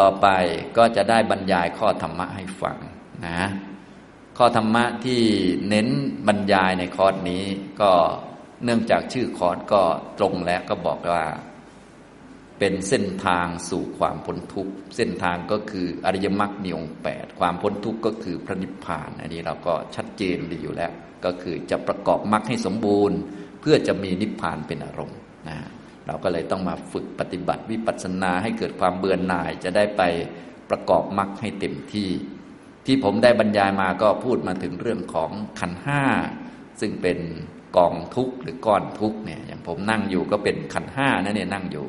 ต่อไปก็จะได้บรรยายข้อธรรมะให้ฟังนะ ข้อธรรมะที่เน้นบรรยายในคอร์สนี้ ก็เนื่องจากชื่อคอร์สก็ตรงแล้วก็บอกว่า เป็นเส้นทางสู่ความพ้นทุกข์เส้นทางก็คืออริยมรรคมีองค์แปดความพ้นทุกข์ก็คือพระนิพพาน อันนี้เราก็ชัดเจนดีอยู่แล้ว ก็คือจะประกอบมรรคให้สมบูรณ์ เพื่อจะมีนิพพานเป็นอารมณ์นะ เราก็เลยต้องมาฝึกปฏิบัติวิปัสสนาให้เกิดความเบื่อหน่าย จะได้ไปประกอบมรรคให้เต็มที่ ที่ผมได้บรรยายมาก็พูดมาถึงเรื่องของขันห้าซึ่งเป็นกองทุกข์หรือก้อนทุกข์เนี่ยอย่างผมนั่งอยู่ก็เป็นขันห้านั่นเนี่ยนั่งอยู่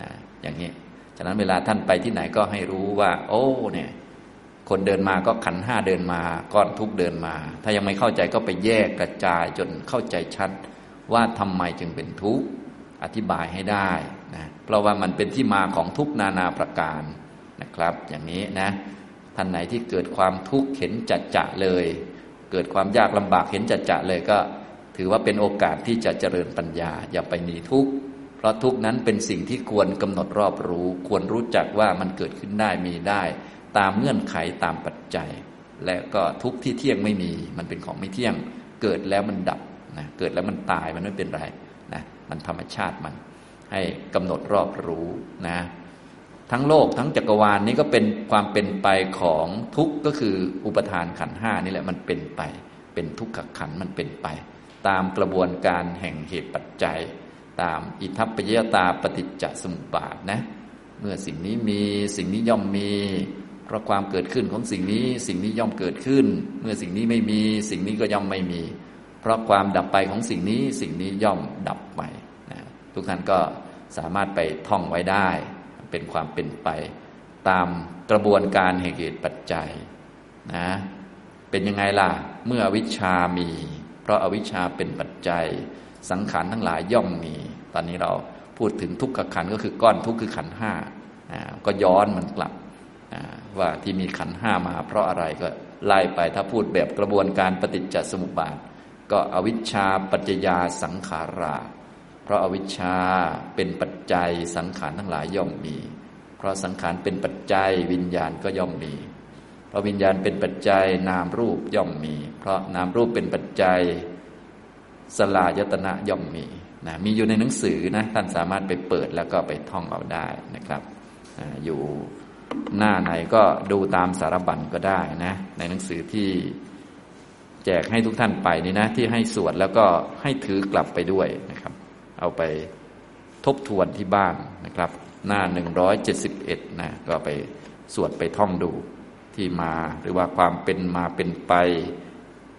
นะอย่างนี้ฉะนั้นเวลาท่านไปที่ไหนก็ให้รู้ว่า โอ้เนี่ยคนเดินมาก็ขันห้าเดินมา ก้อนทุกข์เดินมา ถ้ายังไม่เข้าใจก็ไปแยกกระจายจนเข้าใจชัด ว่าทำไมจึงเป็นทุกข์ อธิบายให้ได้นะเพราะว่ามันเป็นที่มาของทุกนานาประการนะครับ อย่างนี้นะท่านไหนที่เกิดความทุกข์เห็นจัดจะเลย เกิดความยากลำบากเห็นจัดจะเลยก็ ถือว่าเป็นโอกาสที่จะเจริญปัญญา อย่าไปหนีทุกข์เพราะทุกนั้นเป็นสิ่งที่ควรกำหนดรอบรู้ ควรรู้จักว่ามันเกิดขึ้นได้มีได้ ตามเงื่อนไขตามปัจจัย และก็ทุกที่เที่ยงไม่มี มันเป็นของไม่เที่ยง เกิดแล้วมันดับนะเกิดแล้วมันตายมันไม่เป็นไร มันธรรมชาติมัน ให้กำหนดรอบรู้นะทั้งโลกทั้งจักรวาลนนี้ก็เป็นความเป็นไปของทุกข์ก็คืออุปทานขันห้านี่แหละมันเป็นไป เป็นทุกขขันมันเป็นไป ตามกระบวนการแห่งเหตุปัจจัย ตามอิทัปปยตาปฏิจจสมุปบาทนะ เมื่อสิ่งนี้มีสิ่งนี้ย่อมมี เพราะความเกิดขึ้นของสิ่งนี้ สิ่งนี้ย่อมเกิดขึ้น เมื่อสิ่งนี้ไม่มี สิ่งนี้ก็ย่อมไม่มี เพราะความดับไปของสิ่งนี้สิ่งนี้ย่อมดับไปนะทุกท่านก็สามารถไปท่องไว้ได้ เป็นความเป็นไป ตามกระบวนการแห่งเหตุปัจจัยนะเป็นยังไงล่ะ เมื่ออวิชามี เพราะอาวิชาเป็นปัจจัย สังขารทั้งหลายย่อมมี ตอนนี้เราพูดถึงทุกขขันก็คือก้อนทุกข์คือขันห้าก็ย้อนมันกลับว่าที่มีขันห้ามา เพราะอะไรก็ไล่ไปถ้าพูดแบบกระบวนการปฏิจจสมุปบาท ก็อวิชชาปัจจยาสังขารา เพราะอาวิชชาเป็นปัจจัยสังขารทั้งหลายย่อมมี เพราะสังขารเป็นปัจจัยวิญญาณก็ย่อมมี เพราะวิญญาณเป็นปัจจัยนามรูปย่อมมี เพราะนามรูปเป็นปัจจัยสลายตนะย่อมมีนะมีอยู่ในหนังสือนะท่านสามารถไปเปิดแล้วก็ไปท่องเอาได้นะครับออยู่หน้าไหนก็ดูตามสารบัญก็ได้นะในหนังสือที่ แจกให้ทุกท่านไปนี่นะ ที่ให้สวดแล้วก็ให้ถือกลับไปด้วยนะครับ เอาไปทบทวนที่บ้านนะครับ หน้าหนึ่งร้อยเจ็ดสิบเอ็ดนะ ก็ไปสวดไปท่องดูที่มาหรือว่าความเป็นมาเป็นไป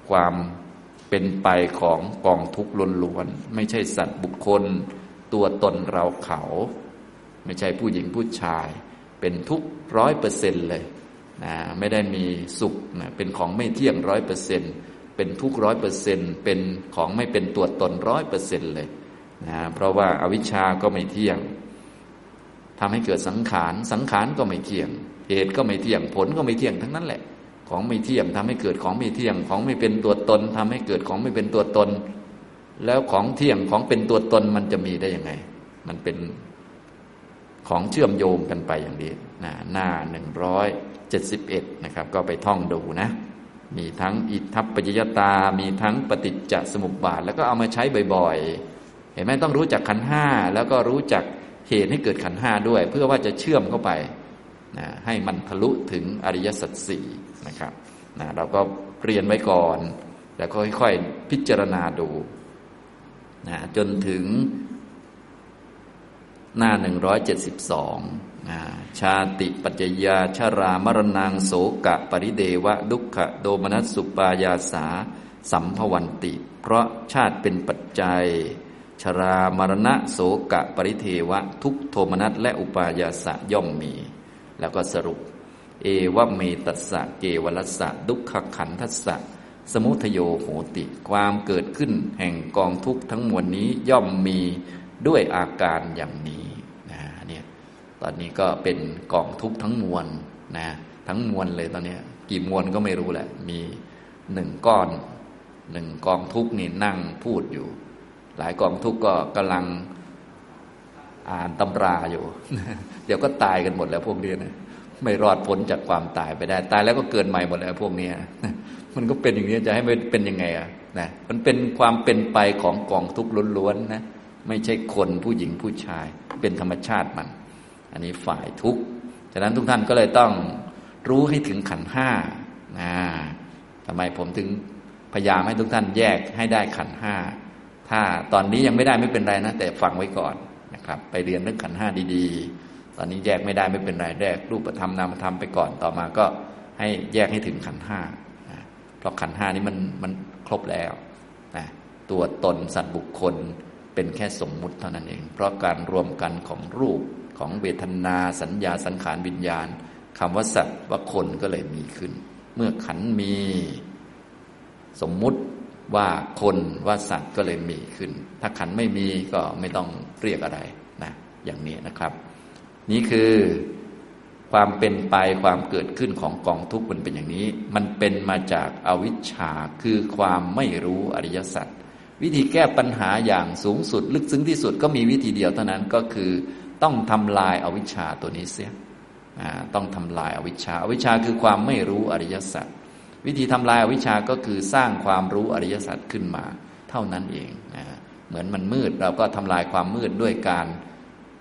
ความเป็นไปของกองทุกข์ล้วนๆไม่ใช่สัตว์บุคคล ตัวตนเราเขา ไม่ใช่ผู้หญิงผู้ชาย เป็นทุกร้อยเปอร์เซ็นเลยนะไม่ได้มีสุขนะเป็นของไม่เที่ยงร้อยเปอร์เซ็นต์ เป็นทุกร้อยเปอร์เซ็นเป็นของไม่เป็นตัวตนร้อยเปอร์เซ็นเลยนะเพราะว่าอาวิชชาก็ไม่เที่ยงทำให้เกิดสังขารสังขารก็ไม่เที่ยง เหตุก็ไม่เที่ยงผลก็ไม่เที่ยงทั้งนั้นแหละ ของไม่เที่ยงทำให้เกิดของไม่เที่ยง ของไม่เป็นตัวตนทำให้เกิดของไม่เป็นตัวตน แล้วของเที่ยงของเป็นตัวตนมันจะมีได้ยังไง มันเป็นของเชื่อมโยงกันไปอย่างนี้นะหน้าหนึ่งร้อยเจ็ดสิบเอ็ดนะครับ ก็ไปท่องดูนะ มีทั้งอิทัปปัจยตา มีทั้งปฏิจจสมุปบาท แล้วก็เอามาใช้บ่อยๆ เห็นไหมต้องรู้จักขันห้าแล้วก็รู้จักเหตุให้เกิดขันห้าด้วย เพื่อว่าจะเชื่อมเข้าไปนะให้มันทะลุถึงอริยสัจสี่นะครับนะเราก็เรียนไว้ก่อน แล้วก็ค่อยๆพิจารณาดูนะจนถึงหน้าหนึ่งร้อยเจ็ดสิบสอง ชาติปัจจยาชารามรณงโสกะปริเดวะ ดุขะโดมนัสสุปายาสา สัมภวันติ เพราะชาติเป็นปัจจัย ชรามรณะโสกะปริเทวะ ทุกโทมนัสและอุปายาสะย่อมมี แล้วก็สรุป เอวเมตัสสะเกวลัสสะดุขขันทัสสะสมุทโยโหติ ความเกิดขึ้นแห่งกองทุกข์ทั้งมวลนี้ย่อมมีด้วยอาการอย่างนี้ ตอนนี้ก็เป็นกองทุกทั้งมวลนะทั้งมวลเลยตอนนี้ กี่มวลก็ไม่รู้แหละ มีหนึ่งก้อนหนึ่งกองทุกนี่นั่งพูดอยู่ หลายกองทุกก็กำลังอ่านตำราอยู่ เดี๋ยวก็ตายกันหมดแล้วพวกนี้นะไม่รอดพ้นจากความตายไปได้ ตายแล้วก็เกิดใหม่หมดแล้วพวกนี้มันก็เป็นอย่างนี้จะให้มันเป็นยังไงอะนะมันเป็นความเป็นไปของกองทุกข์ล้วนๆนะไม่ใช่คนผู้หญิงผู้ชาย เป็นธรรมชาติมัน อันนี้ฝ่ายทุกข์ฉะนั้นทุกท่านก็เลยต้องรู้ให้ถึงขันห้านะทำไมผมถึงพยายามให้ทุกท่านแยกให้ได้ขันห้าถ้าตอนนี้ยังไม่ได้ไม่เป็นไรนะ แต่ฟังไว้ก่อนนะครับ ไปเรียนเรื่องขันห้าดีๆ ตอนนี้แยกไม่ได้ไม่เป็นไรแรกรูปธรรมนามธรรมไปก่อนต่อมาก็ให้แยกให้ถึงขันห้าเพราะขันห้านี้มันมันครบแล้วนะตัวตนสัตว์บุคคลเป็นแค่สมมุติเท่านั้นเอง เพราะการรวมกันของรูป ของเวทนาสัญญาสังขารวิญญาณคำว่าสัตว์ว่าคนก็เลยมีขึ้น เมื่อขันมี สมมุติว่าคนว่าสัตว์ก็เลยมีขึ้น ถ้าขันไม่มีก็ไม่ต้องเรียกอะไรนะอย่างนี้นะครับ นี่คือความเป็นไปความเกิดขึ้นของกองทุกข์มันเป็นอย่างนี้ มันเป็นมาจากอาวิชชาคือความไม่รู้อริยสัจวิธีแก้ปัญหาอย่างสูงสุด ลึกซึ้งที่สุดก็มีวิธีเดียวเท่านั้นก็คือ ต้องทำลายอาวิชชาตัวนี้เสียต้องทำลายอาวิชชาอาวิชชาคือความไม่รู้อริยสัจวิธีทำลายอวิชชาก็คือสร้างความรู้อริยสัจขึ้นมา เท่านั้นเองนะเหมือนมันมืดเราก็ทำลายความมืดด้วยการ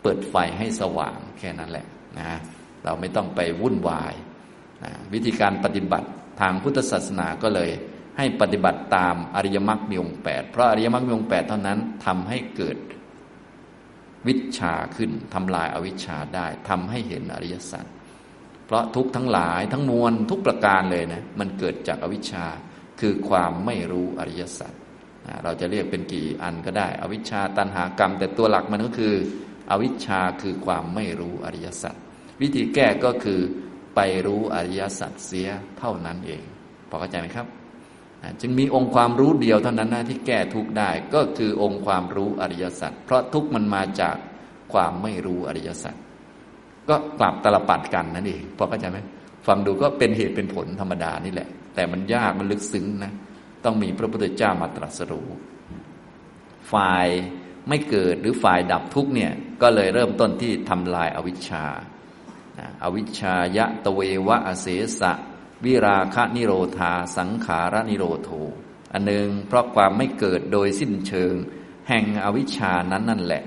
เปิดไฟให้สว่างแค่นั้นแหละนะเราไม่ต้องไปวุ่นวายนะวิธีการปฏิบัติทางพุทธศาสนาก็เลย ให้ปฏิบัติตามอริยมรรคมีองค์แปดเพราะอริยมรรคมีองค์แปดเท่านั้นทำให้เกิด วิชาขึ้นทำลายอาวิชชาได้ทำให้เห็นอริยสัจเพราะทุกทั้งหลายทั้งมวลทุกประการเลยนะมันเกิดจากอวิชชาคือความไม่รู้อริยสัจเราจะเรียกเป็นกี่อันก็ได้ อวิชชาตันหากรรม แต่ตัวหลักมันก็คือ อวิชชาคือความไม่รู้อริยสัจวิธีแก้ก็คือไปรู้อริยสัจเสียเท่านั้นเองพอเข้าใจไหมครับ จึงมีองค์ความรู้เดียวเท่านั้นนะที่แก้ทุกได้ก็คือองค์ความรู้อริยสัจเพราะทุกมันมาจากความไม่รู้อริยสัจก็กลับตลปัดกันนั่นเองพอเข้าใจไหมฟังดูก็เป็นเหตุเป็นผลธรรมดานี่แหละ แต่มันยากมันลึกซึ้งนะต้องมีพระพุทธเจ้ามาตรัสรู้ฝ่ายไม่เกิดหรือฝ่ายดับทุกเนี่ยก็เลยเริ่มต้นที่ทำลายอาวิชชาอวิชชายะตะเววะอเสสะ วิราคะนิโรธา สังขารนิโรโทอันหนึ่งเพราะความไม่เกิดโดยสิ้นเชิง แห่งอวิชานั้นนั่นแหละ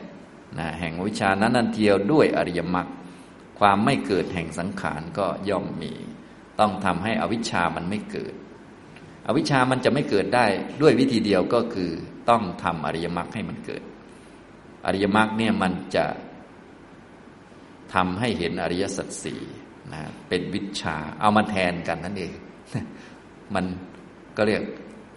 นะแห่งอวิชานั้นนั่นเทียวด้วยอริยมรรคความไม่เกิดแห่งสังขารก็ย่อมมี ต้องทำให้อวิชามันไม่เกิด อวิชามันจะไม่เกิดได้ด้วยวิธีเดียวก็คือต้องทำอริยมรรคให้มันเกิด อริยมรรคเนี่ยมันจะทำให้เห็นอริยสัจสี่ นะเป็นวิชา เอามาแทนกันนั่นเอง มันก็เรียก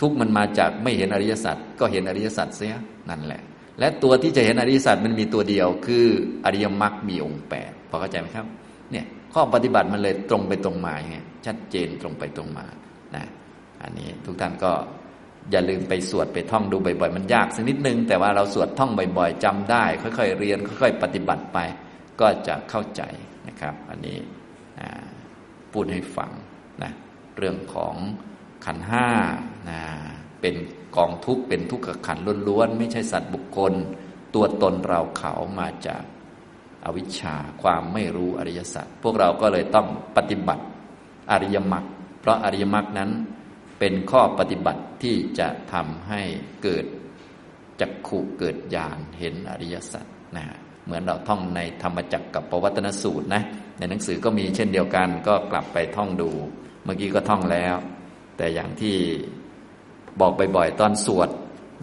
ทุกมันมาจากไม่เห็นอริยสัจก็เห็นอริยสัจเสียนั่นแหละ และตัวที่จะเห็นอริยสัจมันมีตัวเดียว คืออริยมรรคมีองค์แปดพอเข้าใจไหมครับ เนี่ยข้อปฏิบัติมันเลยตรงไปตรงมาอย่างชัดเจนตรงไปตรงมานะอันนี้ทุกท่านก็อย่าลืมไปสวดไปท่องดูบ่อยๆ มันยากสักนิดนึง แต่ว่าเราสวดท่องบ่อยๆจำได้ ค่อยๆ เรียน ค่อย ๆ ปฏิบัติไป ก็จะเข้าใจนะครับ อันนี้ พูดให้ฟังนะเรื่องของขันห้านะเป็นกองทุกข์เป็นทุกขขันล้วนๆ ไม่ใช่สัตว์บุคคล ตัวตนเราเขามาจากอวิชชาความไม่รู้อริยสัจพวกเราก็เลยต้องปฏิบัติอริยมรรคเพราะอริยมรรคนั้นเป็นข้อปฏิบัติที่จะทำให้เกิดจักขุเกิดญาณเห็นอริยสัจนะ เหมือนเราท่องในธรรมจักรกับปวัตนสูตรนะ ในหนังสือก็มีเช่นเดียวกันก็กลับไปท่องดู เมื่อกี้ก็ท่องแล้ว แต่อย่างที่บอกบ่อยๆตอนสวด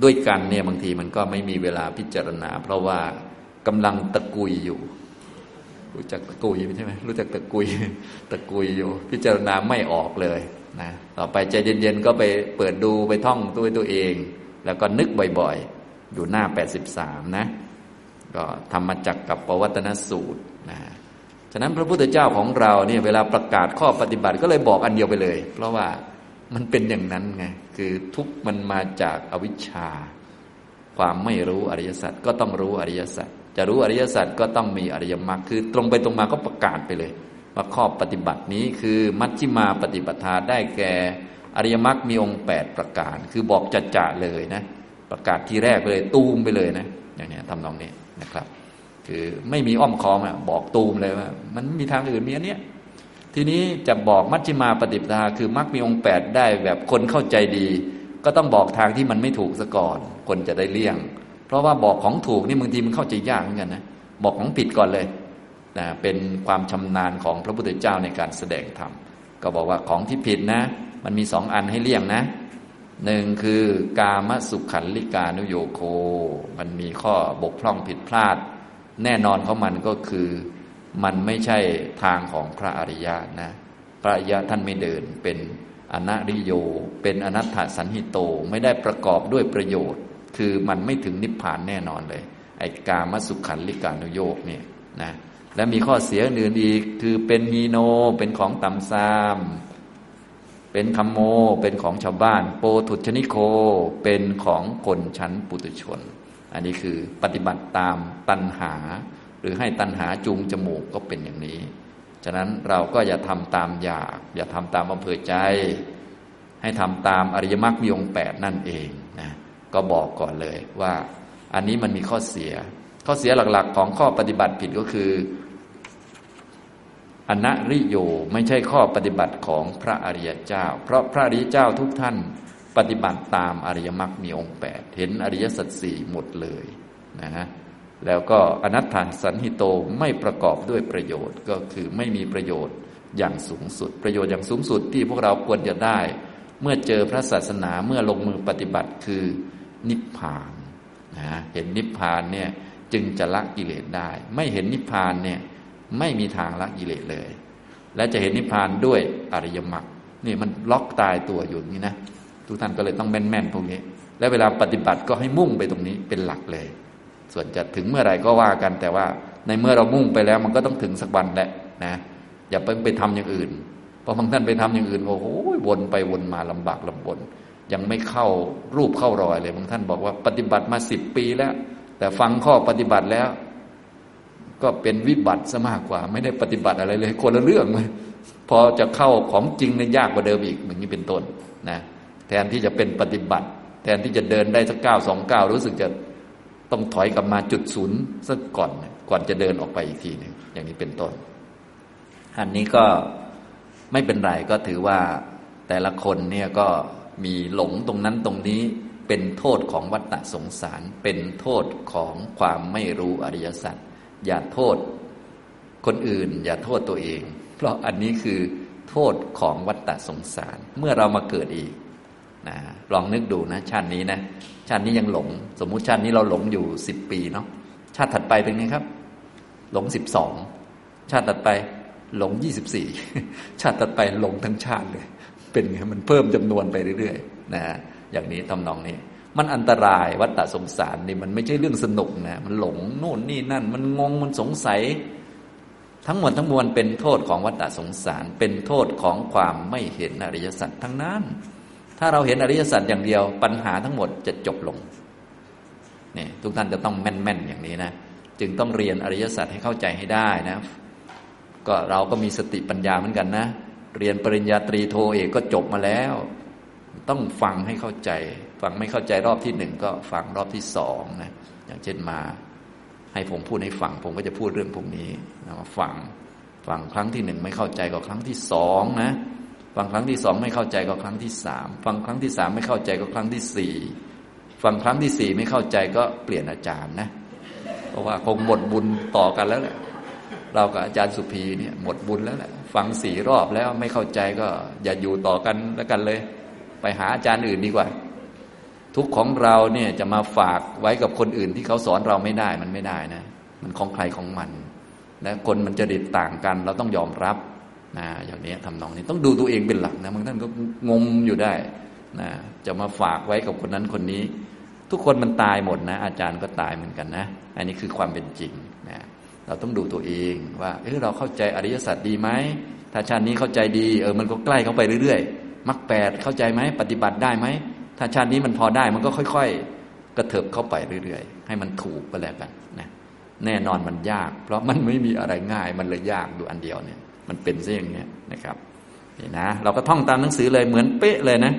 ด้วยกันเนี่ยบางทีมันก็ไม่มีเวลาพิจารณา เพราะว่ากำลังตะกุยอยู่ รู้จักตะกุยใช่ไหมรู้จักตะกุยตะกุยอยู่ พิจารณาไม่ออกเลยนะต่อไปใจเย็นๆก็ไปเปิดดูไปท่องตัวตัวเอง แล้วก็นึกบ่อยๆ อยู่หน้า 83 นะ ก็ทำมาจากกับปวัตนสูตรนะฉะนั้นพระพุทธเจ้าของเราเนี่ยเวลาประกาศข้อปฏิบัติก็เลยบอกอันเดียวไปเลย เพราะว่ามันเป็นอย่างนั้นไงคือทุกมันมาจากอวิชชา ความไม่รู้อริยสัจก็ต้องรู้อริยสัจจะรู้อริยสัจก็ต้องมีอริยมรรคคือตรงไปตรงมาก็ประกาศไปเลยว่าข้อปฏิบัตินี้คือมัชฌิมาปฏิปทาได้แก่อริยมรรคมีองค์แปดประการ คือบอกจัดจ่าเลยนะ ประกาศทีแรกเลยตูมไปเลยนะอย่างนี้ทำนองนี้ นะครับ คือไม่มีอ้อมค้อมอะบอกตูมเลยว่า มันมีทางอื่นมีอันเนี้ยทีนี้จะบอกมัชฌิมาปฏิปทาคือมรรคมีองค์แปดได้แบบคนเข้าใจดี ก็ต้องบอกทางที่มันไม่ถูกซะก่อน คนจะได้เลี่ยง เพราะว่าบอกของถูกนี่บางทีมันเข้าใจยากเหมือนกันนะบอกของผิดก่อนเลยนะเป็นความชำนาญของพระพุทธเจ้าในการแสดงธรรมก็บอกว่าของที่ผิดนะ มันมีสองอันให้เลี่ยงนะ หนึ่งคือกามสุขขันลิกานุโยโค มันมีข้อบกพร่องผิดพลาด แน่นอนของมันก็คือ มันไม่ใช่ทางของพระอริยะนะ พระอริยะท่านไม่เดินเป็นอนัริโย เป็นอนัตถสันหิโตไม่ได้ประกอบด้วยประโยชน์ คือมันไม่ถึงนิพพานแน่นอนเลย ไอ้กามสุขขันลิกานุโยกเนี่ยนะและมีข้อเสียอื่นอีกคือเป็นฮีโนเป็นของต่ำซาม เป็นคำโม เป็นของชาวบ้าน โปทุชนิโค เป็นของคนชั้นปุตุชน อันนี้คือปฏิบัติตามตัณหา หรือให้ตัณหาจูงจมูกก็เป็นอย่างนี้ ฉะนั้นเราก็อย่าทำตามอยาก อย่าทำตามอำเภอใจ ให้ทำตามอริยมรรคมีองแปดนั่นเองนะก็บอกก่อนเลยว่า อันนี้มันมีข้อเสีย ข้อเสียหลักๆ ของข้อปฏิบัติผิดก็คือ อนัริโยไม่ใช่ข้อปฏิบัติของพระอริยเจ้า เพราะพระอริยเจ้าทุกท่านปฏิบัติตามอริยมรรคมีองค์แปดเห็นอริยสัจสี่หมดเลยนะฮะแล้วก็อนัตถสันหิโตไม่ประกอบด้วยประโยชน์ก็คือไม่มีประโยชน์อย่างสูงสุด ประโยชน์อย่างสูงสุดที่พวกเราควรจะได้ เมื่อเจอพระศาสนาเมื่อลงมือปฏิบัติคือนิพพานนะเห็นนิพพานเนี่ยจึงจะละกิเลสได้ ไม่เห็นนิพพานเนี่ย ไม่มีทางละกิเลสเลย และจะเห็นนิพพานด้วยอริยมรรคนี่มันล็อกตายตัวอยู่นี่นะทุกท่านก็เลยต้องแม่นๆพวกนี้ และเวลาปฏิบัติก็ให้มุ่งไปตรงนี้เป็นหลักเลย ส่วนจะถึงเมื่อไหร่ก็ว่ากัน แต่ว่าในเมื่อเรามุ่งไปแล้ว มันก็ต้องถึงสักวันแหละนะอย่าไปไปทำอย่างอื่นเพราะบางท่านไปทำอย่างอื่นโอ้โหวนไปวนมาลำบากลำบน ยังไม่เข้ารูปเข้ารอยเลยบางท่านบอกว่าปฏิบัติมาสิบปีแล้ว แต่ฟังข้อปฏิบัติแล้ว ก็เป็นวิบัติซะมากกว่า ไม่ได้ปฏิบัติอะไรเลยคนละเรื่องเลยพอจะเข้าของจริงในยากกว่าเดิมอีกอย่างนี้เป็นต้นนะแทนที่จะเป็นปฏิบัติ แทนที่จะเดินได้สักเก้าสองเก้ารู้สึกจะต้องถอยกลับมาจุดศูนย์สักก่อน ก่อนจะเดินออกไปอีกทีหนึ่งอย่างนี้เป็นต้น อันนี้ก็ไม่เป็นไรก็ถือว่าแต่ละคนเนี่ยก็มีหลงตรงนั้นตรงนี้เป็นโทษของวัฏฏะสงสาร เป็นโทษของความไม่รู้อริยสัจ อย่าโทษคนอื่น อย่าโทษตัวเอง เพราะอันนี้คือโทษของวัฏฏะสงสาร เมื่อเรามาเกิดอีกนะลองนึกดูนะ ชาตินี้นะ ชาตินี้ยังหลง สมมุติชาตินี้เราหลงอยู่สิบปีเนาะชาติถัดไปเป็นไงครับ หลงสิบสองชาติถัดไปหลงยี่สิบสี่ชาติถัดไปหลงทั้งชาติเลย เป็นไงมันเพิ่มจำนวนไปเรื่อยๆนะอย่างนี้ทำนองนี้ มันอันตรายวัฏฏะสงสารนี่มันไม่ใช่เรื่องสนุกนะมันหลงโน่นนี่นั่น มันงงมันสงสัย ทั้งหมดทั้งมวลเป็นโทษของวัฏฏะสงสาร เป็นโทษของความไม่เห็นอริยสัจทั้งนั้น ถ้าเราเห็นอริยสัจอย่างเดียว ปัญหาทั้งหมดจะจบลงนี่ทุกท่านจะต้องแม่นๆอย่างนี้นะจึงต้องเรียนอริยสัจให้เข้าใจให้ได้นะ ก็เราก็มีสติปัญญาเหมือนกันนะ เรียนปริญญาตรีโทเอกก็จบมาแล้ว ต้องฟังให้เข้าใจ ฟังไม่เข้าใจรอบที่หนึ่งก็ฟังรอบที่สองนะอย่างเช่นมา ให้ผมพูดให้ฟัง ผมก็จะพูดเรื่องพวกนี้นะมาฟังฟังครั้งที่หนึ่งไม่เข้าใจก็ครั้งที่สองนะฟังครั้งที่สองไม่เข้าใจก็ครั้งที่สามฟังครั้งที่สามไม่เข้าใจก็ครั้งที่สี่ฟังครั้งที่สี่ไม่เข้าใจก็เปลี่ยนอาจารย์นะ เพราะว่าคงหมดบุญต่อกันแล้วแหละเรากับอาจารย์สุภีเนี่ยหมดบุญแล้วแหละฟังสี่รอบแล้วไม่เข้าใจก็อย่าอยู่ต่อกันแล้วกันเลย ไปหาอาจารย์อื่นดีกว่า ทุกของเราเนี่ยจะมาฝากไว้กับคนอื่นที่เขาสอนเราไม่ได้มันไม่ได้นะ มันของใครของมันและคนมันจะดิดต่างกัน เราต้องยอมรับนะอย่างนี้ทำนองนี้ต้องดูตัวเองเป็นหลักนะบางท่านก็งมอยู่ได้นะจะมาฝากไว้กับคนนั้นคนนี้ ทุกคนมันตายหมดนะ อาจารย์ก็ตายเหมือนกันนะ อันนี้คือความเป็นจริงนะเราต้องดูตัวเองว่าเออเราเข้าใจอริยสัจดีไหมถ้าชาตินี้เข้าใจดี เออมันก็ใกล้เข้าไปเรื่อยๆมรรคแปดเข้าใจไหมปฏิบัติได้ไหม ถ้าชาตินี้มันพอได้มันก็ค่อย ๆ กระเถิบเข้าไปเรื่อยๆ ให้มันถูกไปแล้วกันนะแน่นอนมันยาก เพราะมันไม่มีอะไรง่ายมันเลยยากดูอันเดียวเนี่ย มันเป็นซะอย่างนี้นะครับนี่นะเราก็ท่องตามหนังสือเลยเหมือนเป๊ะเลยนะ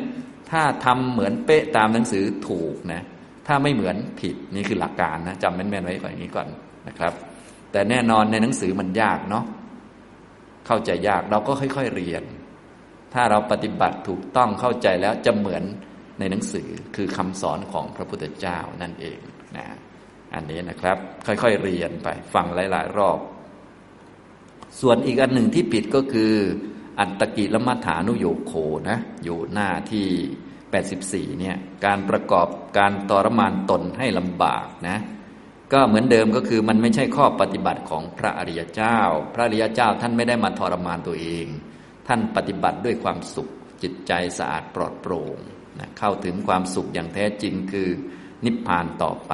ถ้าทำเหมือนเป๊ะตามหนังสือถูกนะ ถ้าไม่เหมือนผิดนี่คือหลักการนะจำแม่นๆไว้ก่อนอย่างนี้ก่อนนะครับ แต่แน่นอนในหนังสือมันยากเนาะเข้าใจยากเราก็ค่อย ๆเรียน ถ้าเราปฏิบัติถูกต้องเข้าใจแล้วจะเหมือน ในหนังสือคือคำสอนของพระพุทธเจ้านั่นเองนะอันนี้นะครับ ค่อยๆเรียนไป ฟังหลายๆ รอบ ส่วนอีกอันหนึ่งที่ผิดก็คือ อัตตกิลมัฐานุโยโคนะอยู่หน้าที่ 84เนี่ยการประกอบการตรมานตนให้ลำบากนะก็เหมือนเดิมก็คือมันไม่ใช่ข้อปฏิบัติของพระอริยเจ้า พระอริยเจ้าท่านไม่ได้มาทรมานตัวเอง ท่านปฏิบัติด้วยความสุขจิตใจสะอาดปลอดโปร่ง นะเข้าถึงความสุขอย่างแท้จริงคือนิพพานต่อไป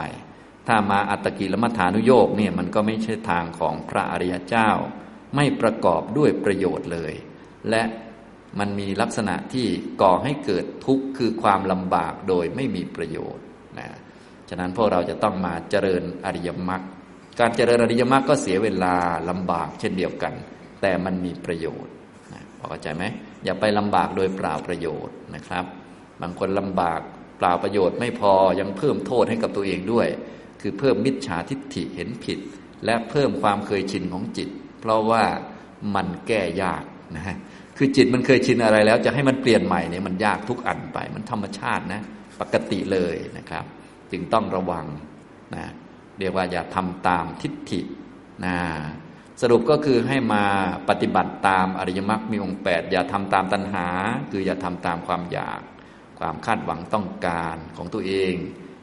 ถ้ามาอัตตกิลมัฐานุโยกเนี่ยมันก็ไม่ใช่ทางของพระอริยเจ้า ไม่ประกอบด้วยประโยชน์เลย และมันมีลักษณะที่ก่อให้เกิดทุกข์คือความลำบากโดยไม่มีประโยชน์นะฉะนั้นพวกเราจะต้องมาเจริญอริยมรรคการเจริญอริยมรรคก็เสียเวลาลำบากเช่นเดียวกัน แต่มันมีประโยชน์นะพอเข้าใจไหมอย่าไปลำบากโดยเปล่าประโยชน์นะครับ บางคนลำบากเปล่าประโยชน์ไม่พอยังเพิ่มโทษให้กับตัวเองด้วย คือเพิ่มมิจฉาทิฏฐิเห็นผิด และเพิ่มความเคยชินของจิต เพราะว่ามันแก้ยากนะคือจิตมันเคยชินอะไรแล้ว จะให้มันเปลี่ยนใหม่เนี่ยมันยากทุกอันไป มันธรรมชาตินะปกติเลยนะครับ จึงต้องระวังนะเรียกว่าอย่าทำตามทิฏฐินะสรุปก็คือให้มาปฏิบัติตามอริยมรรคมีองค์แปดอย่าทำตามตัณหา คืออย่าทำตามความอยาก ความคาดหวังต้องการของตัวเอง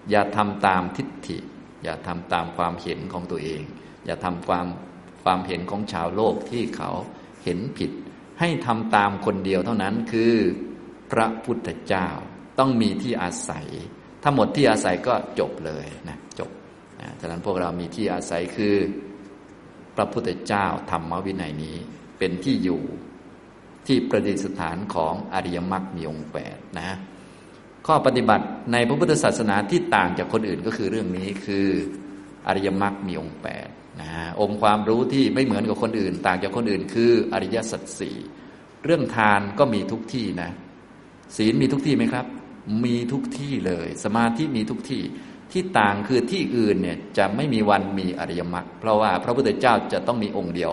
อย่าทำตามทิฏฐิ อย่าทำตามความเห็นของตัวเอง อย่าทำความความเห็นของชาวโลกที่เขาเห็นผิด ให้ทำตามคนเดียวเท่านั้นคือพระพุทธเจ้าต้องมีที่อาศัย ถ้าหมดที่อาศัยก็จบเลยนะจบนะฉะนั้นพวกเรามีที่อาศัยคือ พระพุทธเจ้าธรรมวินัยนี้ เป็นที่อยู่ที่ประดิษฐานของอริยมรรคมีองค์แปดนะ ข้อปฏิบัติในพระพุทธศาสนาที่ต่างจากคนอื่นก็คือเรื่องนี้คืออริยมรรคมีองค์แปดนะฮะองค์ความรู้ที่ไม่เหมือนกับคนอื่น ต่างจากคนอื่น คืออริยสัจสี่เรื่องทานก็มีทุกที่นะ ศีลมีทุกที่ไหมครับ มีทุกที่เลย สมาธิมีทุกที่ที่ต่างคือที่อื่นเนี่ยจะไม่มีวันมีอริยมรรคเพราะว่าพระพุทธเจ้าจะต้องมีองค์เดียว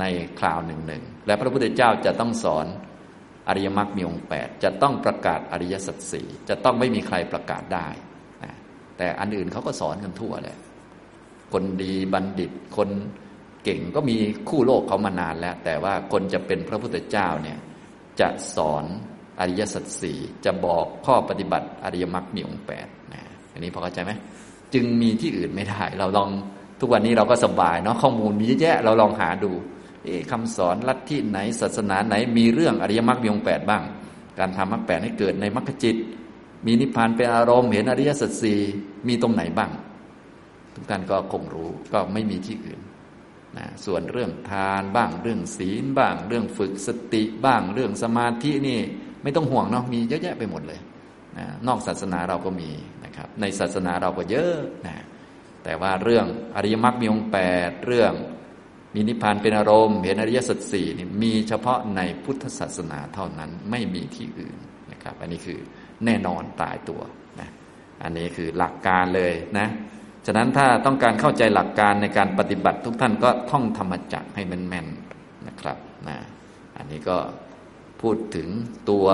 ในคราวหนึ่งหนึ่งและพระพุทธเจ้าจะต้องสอน อริยมรรคมีองค์แปดจะต้องประกาศอริยสัจสี่จะต้องไม่มีใครประกาศได้นะแต่อันอื่นเขาก็สอนกันทั่วเลยคนดีบัณฑิต คนเก่งก็มีคู่โลกเขามานานแล้ว แต่ว่าคนจะเป็นพระพุทธเจ้าเนี่ยจะสอนอริยสัจสี่จะบอกข้อปฏิบัติอริยมรรคมีองค์แปดนะอันนี้พอเข้าใจไหมจึงมีที่อื่นไม่ได้ เราลองทุกวันนี้เราก็สบายเนาะข้อมูลมีเยอะแยะเราลองหาดู คำสอนลัทธิไหนศาสนาไหนมีเรื่องอริยมรรคมีองแปดบ้าง การทำมรรคแปดให้เกิดในมรรคจิต มีนิพพานเป็นอารมณ์เห็นอริยสัจสี่มีตรงไหนบ้าง ทุกท่านก็คงรู้ก็ไม่มีที่อื่นนะส่วนเรื่องทานบ้างเรื่องศีลบ้าง เรื่องฝึกสติบ้างเรื่องสมาธินี่ไม่ต้องห่วงเนาะมีเยอะแยะไปหมดเลยนะนอกศาสนาเราก็มีนะครับในศาสนาเราก็เยอะนะแต่ว่าเรื่องอริยมรรคมีองค์แปดเรื่อง มีนิพพานเป็นอารมณ์เห็นอริยสัจสี่นี่มีเฉพาะในพุทธศาสนาเท่านั้นไม่มีที่อื่นนะครับ อันนี้คือแน่นอนตายตัวนะอันนี้คือหลักการเลยนะฉะนั้นถ้าต้องการเข้าใจหลักการในการปฏิบัติทุกท่านก็ท่องธรรมจักให้แม่นๆนะครับนะอันนี้ก็พูดถึงตัว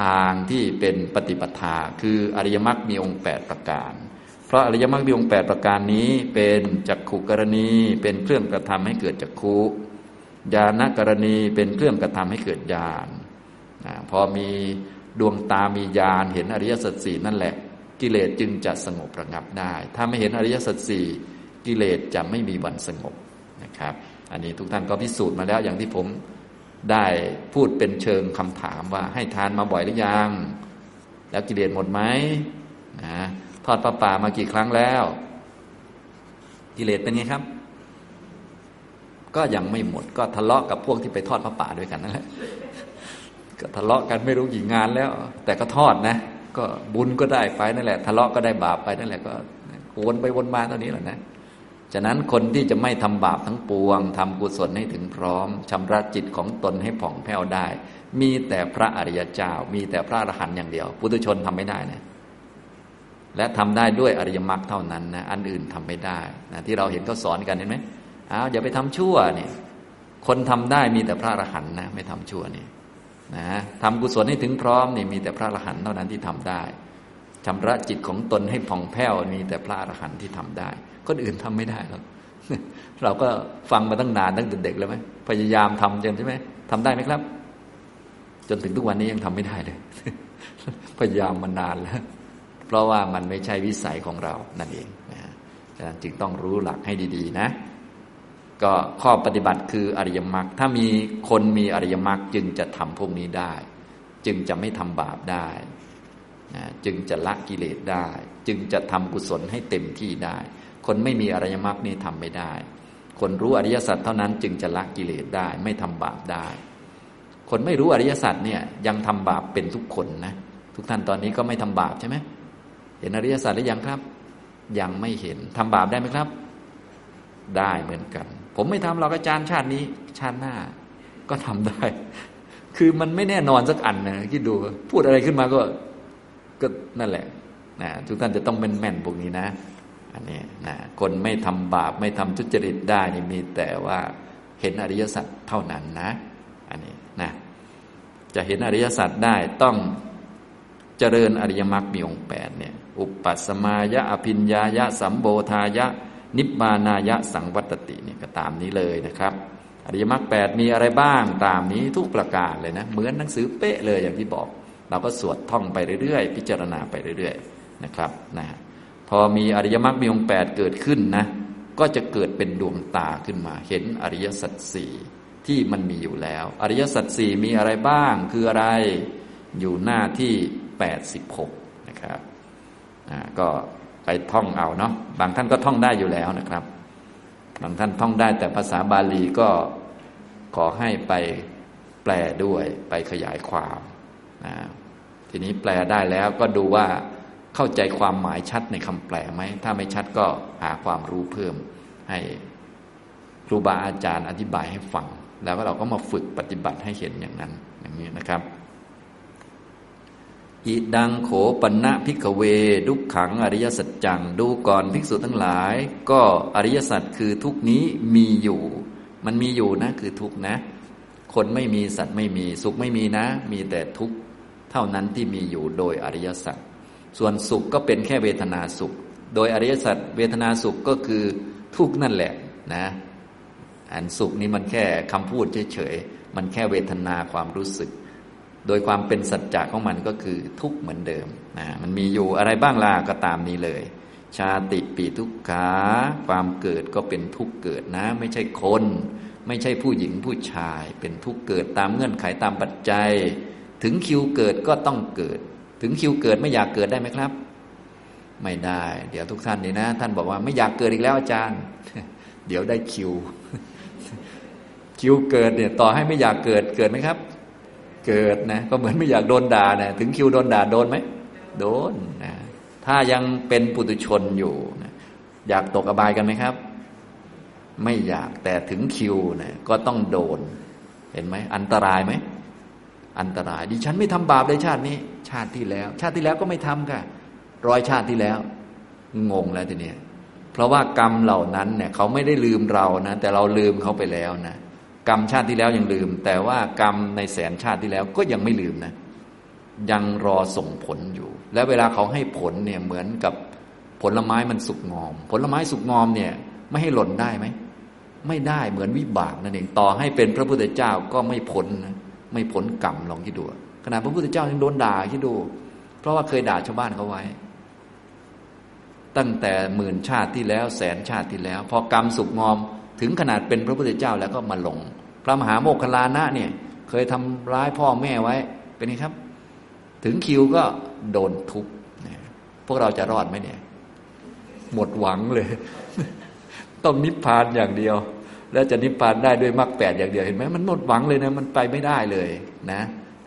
ทางที่เป็นปฏิปทา คืออริยมรรคมีองค์แปดประการ เพราะอริยมรรคมีองค์แปดประการนี้เป็นจักขุกรณี เป็นเครื่องกระทำให้เกิดจักขุญาณกรณีเป็นเครื่องกระทำให้เกิดญาณพอมีดวงตามีญาณเห็นอริยสัจสี่นั่นแหละ กิเลสจึงจะสงบระงับได้ ถ้าไม่เห็นอริยสัจสี่กิเลสจะไม่มีวันสงบนะครับ อันนี้ทุกท่านก็พิสูจน์มาแล้วอย่างที่ผมได้พูดเป็นเชิงคำถามว่าให้ทานมาบ่อยหรือยัง แล้วกิเลสหมดไหมนะ ทอดปลาป่ามากี่ครั้งแล้ว กิเลสเป็นไงครับ ก็ยังไม่หมด ก็ทะเลาะกับพวกที่ไปทอดพระป่าด้วยกันนั่นแหละก็ทะเลาะกันไม่รู้กี่งานแล้ว แต่ก็ทอดนะ ก็บุญก็ได้ไปนั่นแหละ ทะเลาะก็ได้บาปไปนั่นแหละก็วนไปวนมาเท่านี้แหละนะฉะนั้นคนที่จะไม่ทำบาปทั้งปวงทำกุศลให้ถึงพร้อมชำระจิตของตนให้ผ่องแผ้วได้ มีแต่พระอริยเจ้า มีแต่พระอรหันต์อย่างเดียว ปุถุชนทำไม่ได้นะ และทำได้ด้วยอริยมรรคเท่านั้นนะอันอื่นทำไม่ได้นะที่เราเห็นเขาสอนกันเห็นไหมอ้าวอย่าไปทำชั่วเนี่ยคนทำได้มีแต่พระอรหันต์นะไม่ทำชั่วนี่นะทำกุศลให้ถึงพร้อมนี่มีแต่พระอรหันต์เท่านั้นที่ทำได้ชำระจิตของตนให้ผ่องแผ้วมีแต่พระอรหันต์ที่ทำได้ คนอื่นทำไม่ได้หรอกเราก็ฟังมาตั้งนานตั้งแต่เด็กแล้วไหมพยายามทำจนใช่ไหมทำได้ไหมครับ จนถึงทุกวันนี้ยังทำไม่ได้เลย พยายามมานานแล้ว เพราะว่ามันไม่ใช่วิสัยของเรานั่นเองนะฉะนั้นจึงต้องรู้หลักให้ดี ๆ นะ ก็ข้อปฏิบัติคืออริยมรรคถ้ามีคนมีอริยมรรคจึงจะทำพวกนี้ได้ จึงจะไม่ทำบาปได้นะจึงจะละกิเลสได้ จึงจะทำกุศลให้เต็มที่ได้ คนไม่มีอริยมรรคนี่ทำไม่ได้ คนรู้อริยสัจเท่านั้นจึงจะละกิเลสได้ ไม่ทำบาปได้ คนไม่รู้อริยสัจเนี่ยยังทำบาปเป็นทุกคนนะทุกท่านตอนนี้ก็ไม่ทำบาปใช่ไหม เห็นอริยสัจหรือยังครับ ยังไม่เห็นทำบาปได้ไหมครับ ได้เหมือนกัน ผมไม่ทำหรอกอาจารย์ชาตินี้ ชาติหน้า ก็ทำได้ คือมันไม่แน่นอนสักอันนะคิดดูพูดอะไรขึ้นมาก็ก็นั่นแหละนะทุกท่านจะต้องเป็นแม่นพวกนี้นะ อันนี้นะคนไม่ทำบาปไม่ทำทุจริตได้นี่มีแต่ว่าเห็นอริยสัจเท่านั้นนะ อันนี้นะจะเห็นอริยสัจได้ต้องเจริญอริยมรรคมีองค์แปดเนี่ย อุปัสมายะอภิญญายะสัมโบธายะ นิบานายะสังวัตติเนี่ยก็ตามนี้เลยนะครับอริยมรรคแปดมีอะไรบ้างตามนี้ทุกประการเลยนะ เหมือนหนังสือเป๊ะเลยอย่างที่บอก เราก็สวดท่องไปเรื่อยๆ พิจารณาไปเรื่อยๆนะครับนะพอมีอริยมรรคมีองค์แปดเกิดขึ้นนะ ก็จะเกิดเป็นดวงตาขึ้นมา เห็นอริยสัจสี่ที่มันมีอยู่แล้ว อริยสัจสี่มีอะไรบ้างคืออะไรอยู่หน้าที่แปดสิบหกนะครับ ก็ไปท่องเอาเนาะบางท่านก็ท่องได้อยู่แล้วนะครับ บางท่านท่องได้แต่ภาษาบาลีก็ขอให้ไปแปลด้วยไปขยายความนะทีนี้แปลได้แล้วก็ดูว่าเข้าใจความหมายชัดในคำแปลไหม ถ้าไม่ชัดก็หาความรู้เพิ่ม ให้ครูบาอาจารย์อธิบายให้ฟัง แล้วเราก็มาฝึกปฏิบัติให้เห็นอย่างนั้นอย่างนี้นะครับ อิดังโขปันะพิกเว ดุขขังอริยสัจจัง ดูก่อนภิกษุทั้งหลาย ก็อริยสัจคือทุกนี้มีอยู่ มันมีอยู่นะคือทุกนะ คนไม่มีสัตว์ไม่มีสุขไม่มีนะ มีแต่ทุกเท่านั้นที่มีอยู่โดยอริยสัจส่วนสุขก็เป็นแค่เวทนาสุข โดยอริยสัจเวทนาสุขก็คือทุกนั่นแหละนะอันสุขนี้มันแค่คำพูดเฉยๆมันแค่เวทนาความรู้สึก โดยความเป็นสัจจะของมันก็คือทุกข์เหมือนเดิมนะมันมีอยู่อะไรบ้างล่ะก็ตามนี้เลย ชาติปีทุกขา ความเกิดก็เป็นทุกข์เกิดนะ ไม่ใช่คน ไม่ใช่ผู้หญิงผู้ชาย เป็นทุกข์เกิดตามเงื่อนไขตามปัจจัย ถึงคิวเกิดก็ต้องเกิด ถึงคิวเกิดไม่อยากเกิดได้ไหมครับ ไม่ได้ เดี๋ยวทุกท่านนี่นะ ท่านบอกว่าไม่อยากเกิดอีกแล้วอาจารย์ เดี๋ยวได้คิว คิวเกิดเนี่ย ต่อให้ไม่อยากเกิดเกิดไหมครับ เกิดนะก็เหมือนไม่อยากโดนด่านะถึงคิวโดนด่าโดนไหมโดนนะถ้ายังเป็นปุถุชนอยู่นะอยากตกอบายกันไหมครับ ไม่อยากแต่ถึงคิวนะก็ต้องโดน เห็นไหมอันตรายไหมอันตราย ดิฉันไม่ทำบาปเลยชาตินี้ ชาติที่แล้ว ชาติที่แล้วก็ไม่ทำค่ะร้อยชาติที่แล้ว งงแล้วทีเนี้ยเพราะว่ากรรมเหล่านั้นเนี่ยเขาไม่ได้ลืมเรานะแต่เราลืมเขาไปแล้วนะ กรรมชาติที่แล้วยังลืม แต่ว่ากรรมในแสนชาติที่แล้วก็ยังไม่ลืมนะ ยังรอส่งผลอยู่ แล้วเวลาเขาให้ผลเนี่ยเหมือนกับผลไม้มันสุกงอม ผลไม้สุกงอมเนี่ย ไม่ให้หล่นได้ไหมไม่ได้เหมือนวิบากนั่นเองต่อให้เป็นพระพุทธเจ้าก็ไม่ผลนะไม่ผลกรรมลองคิดดูขณะพระพุทธเจ้ายังโดนด่าคิดดู เพราะว่าเคยด่าชาวบ้านเขาไว้ ตั้งแต่หมื่นชาติที่แล้วแสนชาติที่แล้ว พอกรรมสุกงอม ถึงขนาดเป็นพระพุทธเจ้าแล้วก็มาลง พระมหาโมคคลานะเนี่ย เคยทำร้ายพ่อแม่ไว้เป็นไงครับ ถึงคิวก็โดนทุบพวกเราจะรอดไหมเนี่ย หมดหวังเลย ต้องนิพพานอย่างเดียว แล้วจะนิพพานได้ด้วยมรรคแปดอย่างเดียวเห็นไหมมันหมดหวังเลยนะมันไปไม่ได้เลยนะ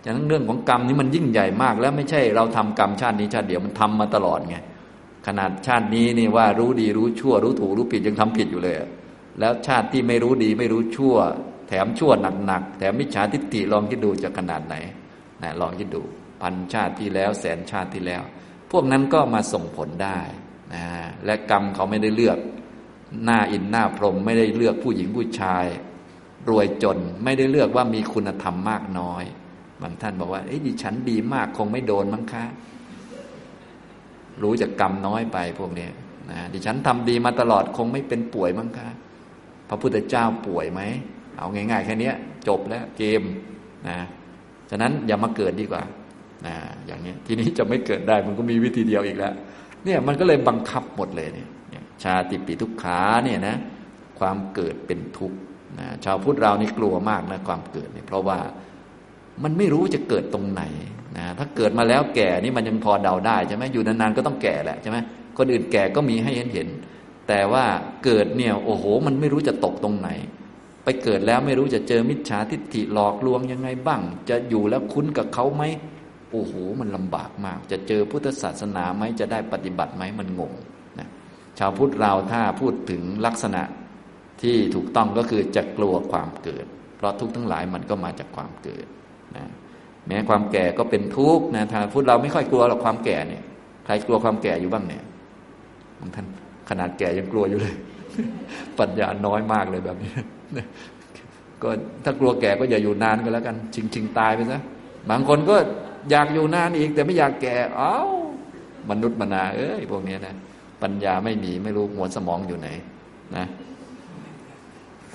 ฉะนั้นเรื่องของกรรมนี้มันยิ่งใหญ่มาก แล้วไม่ใช่เราทำกรรมชาตินี้ชาติเดียวมันทำมาตลอดไงขนาดชาตินี้นี่ว่ารู้ดีรู้ชั่วรู้ถูกรู้ผิดยังทำผิดอยู่เลย แล้วชาติที่ไม่รู้ดีไม่รู้ชั่ว แถมชั่วหนักๆแถมมิจฉาทิฏฐิลองคิดดูจะขนาดไหนนะลองคิดดูพันชาติที่แล้ว แสนชาติที่แล้ว พวกนั้นก็มาส่งผลได้นะและกรรมเขาไม่ได้เลือก หน้าอินหน้าพรหมไม่ได้เลือกผู้หญิงผู้ชาย รวยจนไม่ได้เลือกว่ามีคุณธรรมมากน้อย บางท่านบอกว่าเอ้ยดิฉันดีมากคงไม่โดนมั้งคะ รู้จากกรรมน้อยไปพวกนี้นะดิฉันทำดีมาตลอดคงไม่เป็นป่วยมั้งคะ พระพุทธเจ้าป่วยไหม เอาง่าย ๆ แค่นี้จบแล้วเกมนะฉะนั้นอย่ามาเกิดดีกว่านะอย่างนี้ทีนี้จะไม่เกิดได้มันก็มีวิธีเดียวอีกแล้วเนี่ยมันก็เลยบังคับหมดเลยเนี่ยชาติปีทุกขาเนี่ยนะความเกิดเป็นทุกข์นะชาวพุทธเรานี่กลัวมากนะความเกิดเนี่ยเพราะว่ามันไม่รู้จะเกิดตรงไหนนะถ้าเกิดมาแล้วแก่นี่มันยังพอเดาได้ใช่ไหมอยู่นานๆก็ต้องแก่แหละใช่ไหมคนอื่นแก่ก็มีให้เห็นเห็น แต่ว่าเกิดเนี่ยโอ้โห มันไม่รู้จะตกตรงไหน ไปเกิดแล้วไม่รู้จะเจอมิจฉาทิฏฐิหลอกลวงยังไงบ้าง จะอยู่แล้วคุ้นกับเขาไหมโอ้โห มันลำบากมาก จะเจอพุทธศาสนาไหมจะได้ปฏิบัติไหมมันงงนะชาวพุทธเราถ้าพูดถึงลักษณะที่ถูกต้องก็คือจะกลัวความเกิด เพราะทุกทั้งหลายมันก็มาจากความเกิดนะแม้ความแก่ก็เป็นทุกข์นะถ้าพุทธเราไม่ค่อยกลัวหรอกความแก่เนี่ย ใครกลัวความแก่อยู่บ้างเนี่ยบางท่าน ขนาดแก่ยังกลัวอยู่เลย ปัญญาน้อยมากเลยแบบนี้ก็ถ้ากลัวแก่ก็อย่าอยู่นานก็แล้วกัน ชิงชิงตายไปซะบางคนก็อยากอยู่นานอีก แต่ไม่อยากแก่ เอ้ามนุษย์มนาเอ้ยพวกนี้นะปัญญาไม่มีไม่รู้หัวสมองอยู่ไหนนะ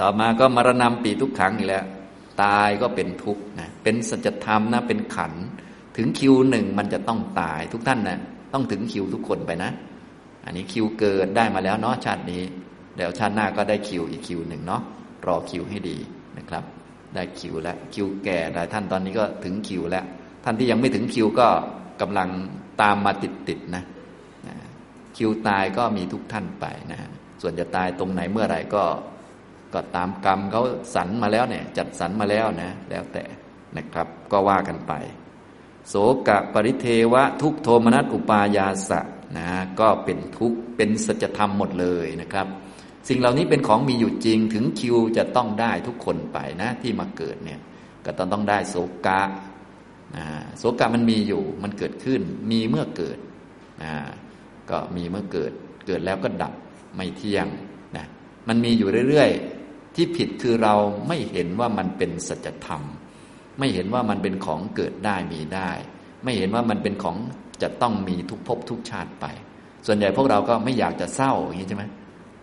ต่อมาก็มรณะปีทุกขังอีกแล้ว ตายก็เป็นทุกข์นะเป็นสัจธรรมนะเป็นขัน ถึงคิวหนึ่งมันจะต้องตายทุกท่านนะต้องถึงคิวทุกคนไปนะ อันนี้คิวเกิดได้มาแล้วเนาะชาตินี้ เดี๋ยวชาติหน้าก็ได้คิวอีกคิวหนึ่งเนาะรอคิวให้ดีนะครับ ได้คิวแล้วคิวแก่หลายท่านตอนนี้ก็ถึงคิวแล้ว ท่านที่ยังไม่ถึงคิวก็กำลังตามมาติดๆนะคิวตายก็มีทุกท่านไปนะส่วนจะตายตรงไหนเมื่อไหร่ก็ก็ตามกรรมเขาสรรมาแล้วเนี่ย จัดสรรมาแล้วนะ แล้วแต่นะครับ ก็ว่ากันไป โสกะปริเทวะทุกโทมนัสอุปายาสะ นะก็เป็นทุกเป็นสัจธรรมหมดเลยนะครับ สิ่งเหล่านี้เป็นของมีอยู่จริงถึงคิวจะต้องได้ทุกคนไปนะที่มาเกิดเนี่ยก็ต้องต้องได้โสกะโสกะมันมีอยู่มันเกิดขึ้น มีเมื่อเกิดก็มีเมื่อเกิด เกิดแล้วก็ดับไม่เที่ยงนะมันมีอยู่เรื่อยๆ ที่ผิดคือเราไม่เห็นว่ามันเป็นสัจธรรม ไม่เห็นว่ามันเป็นของเกิดได้มีได้ ไม่เห็นว่ามันเป็นของ จะต้องมีทุกภพทุกชาติไป ส่วนใหญ่พวกเราก็ไม่อยากจะเศร้าอย่างนี้ใช่ไหม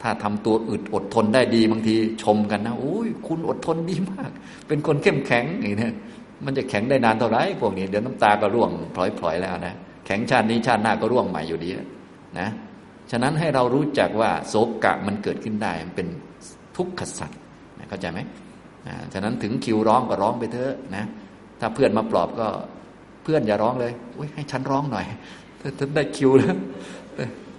ถ้าทำตัวอึดอดทนได้ดีบางทีชมกันนะโอ้ยคุณอดทนดีมาก เป็นคนเข้มแข็งอย่างนี้มันจะแข็งได้นานเท่าไหร่พวกนี้เดี๋ยวน้ำตาก็ร่วงพลอยๆแล้วนะแข็งชาตินี้ชาติหน้าก็ร่วงใหม่อยู่ดีนะฉะนั้นให้เรารู้จักว่าโศกะมันเกิดขึ้นได้มันเป็นทุกขสัตว์เข้าใจไหมฉะนั้นถึงคิวร้องก็ร้องไปเถอะนะถ้าเพื่อนมาปลอบก็ เพื่อนอย่าร้องเลยอุ้ยให้ฉันร้องหน่อยถ้าได้คิวแล้ว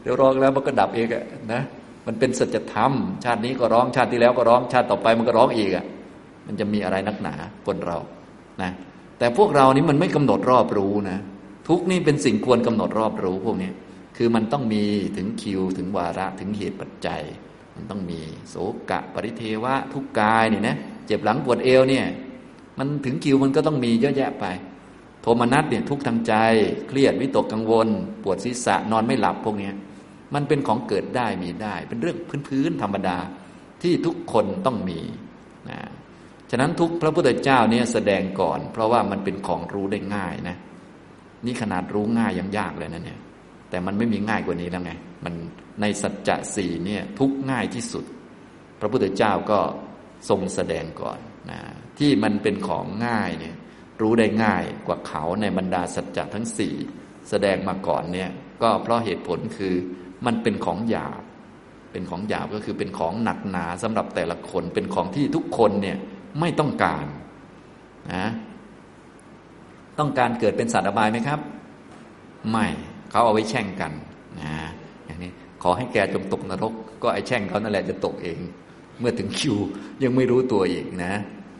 เดี๋ยวร้องแล้วมันก็ดับเองอะนะมันเป็นสัจธรรม ชาตินี้ก็ร้องชาติที่แล้วก็ร้องชาติต่อไปมันก็ร้องอีกอะมันจะมีอะไรนักหนาคนเรานะแต่พวกเรานี้มันไม่กำหนดรอบรู้นะทุกนี่เป็นสิ่งควรกำหนดรอบรู้พวกนี้คือมันต้องมีถึงคิวถึงวาระถึงเหตุปัจจัย มันต้องมีโสกะปริเทวะทุกกายเนี่ยนะเจ็บหลังปวดเอวเนี่ย มันถึงคิวมันก็ต้องมีเยอะแยะไป โทมนัสเนี่ยทุกทางใจ เครียดวิตกกังวล ปวดศีรษะนอนไม่หลับพวกนี้มันเป็นของเกิดได้มีได้ เป็นเรื่องพื้นๆธรรมดาที่ทุกคนต้องมีนะฉะนั้นทุกพระพุทธเจ้าเนี่ยแสดงก่อน เพราะว่ามันเป็นของรู้ได้ง่ายนะนี่ขนาดรู้ง่ายยังยากเลยนะเนี่ย แต่มันไม่มีง่ายกว่านี้แล้วไง มันในสัจจะสี่เนี่ยทุกง่ายที่สุด พระพุทธเจ้าก็ทรงแสดงก่อนนะที่มันเป็นของง่ายเนี่ย รู้ได้ง่ายกว่าเขาในบรรดาสัจจะทั้งสี่แสดงมาก่อนเนี่ย ก็เพราะเหตุผลคือมันเป็นของหยาบ เป็นของหยาบก็คือเป็นของหนักหนาสำหรับแต่ละคนเป็นของที่ทุกคนเนี่ยไม่ต้องการนะต้องการเกิดเป็นสัตว์อบายไหมครับ ไม่เขาเอาไว้แช่งกันนะอย่างนี้ขอให้แกจงตกนรก ก็ไอ้แช่งเขานั่นแหละจะตกเอง เมื่อถึงคิวยังไม่รู้ตัวอีกนะ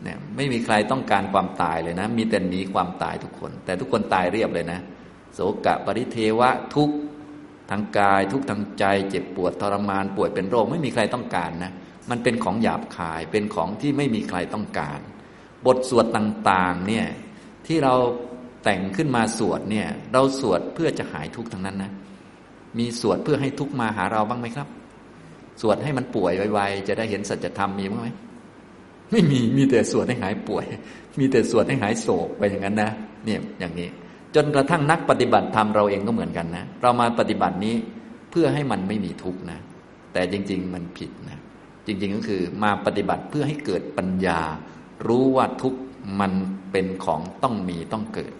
เนี่ยไม่มีใครต้องการความตายเลยนะ มีแต่หนีความตายทุกคน แต่ทุกคนตายเรียบเลยนะ โสกะปริเทวะทุกทางกาย ทุกทางใจ เจ็บปวดทรมานป่วยเป็นโรค ไม่มีใครต้องการนะ มันเป็นของหยาบคายเป็นของที่ไม่มีใครต้องการ บทสวดต่างๆเนี่ยที่เราแต่งขึ้นมาสวดเนี่ย เราสวดเพื่อจะหายทุกข์ทั้งนั้นนะ มีสวดเพื่อให้ทุกข์มาหาเราบ้างไหมครับ สวดให้มันป่วยไวๆจะได้เห็นสัจธรรมมีบ้างไหม ไม่มีมีแต่สวดให้หายป่วย มีแต่สวดให้หายโศกไปอย่างนั้นนะเนี่ยอย่างนี้ จนกระทั่งนักปฏิบัติธรรมเราเองก็เหมือนกันนะเรามาปฏิบัตินี้เพื่อให้มันไม่มีทุกข์นะแต่จริง ๆ มันผิดนะจริง ๆ ก็คือมาปฏิบัติเพื่อให้เกิดปัญญา รู้ว่าทุกข์มันเป็นของต้องมีต้องเกิด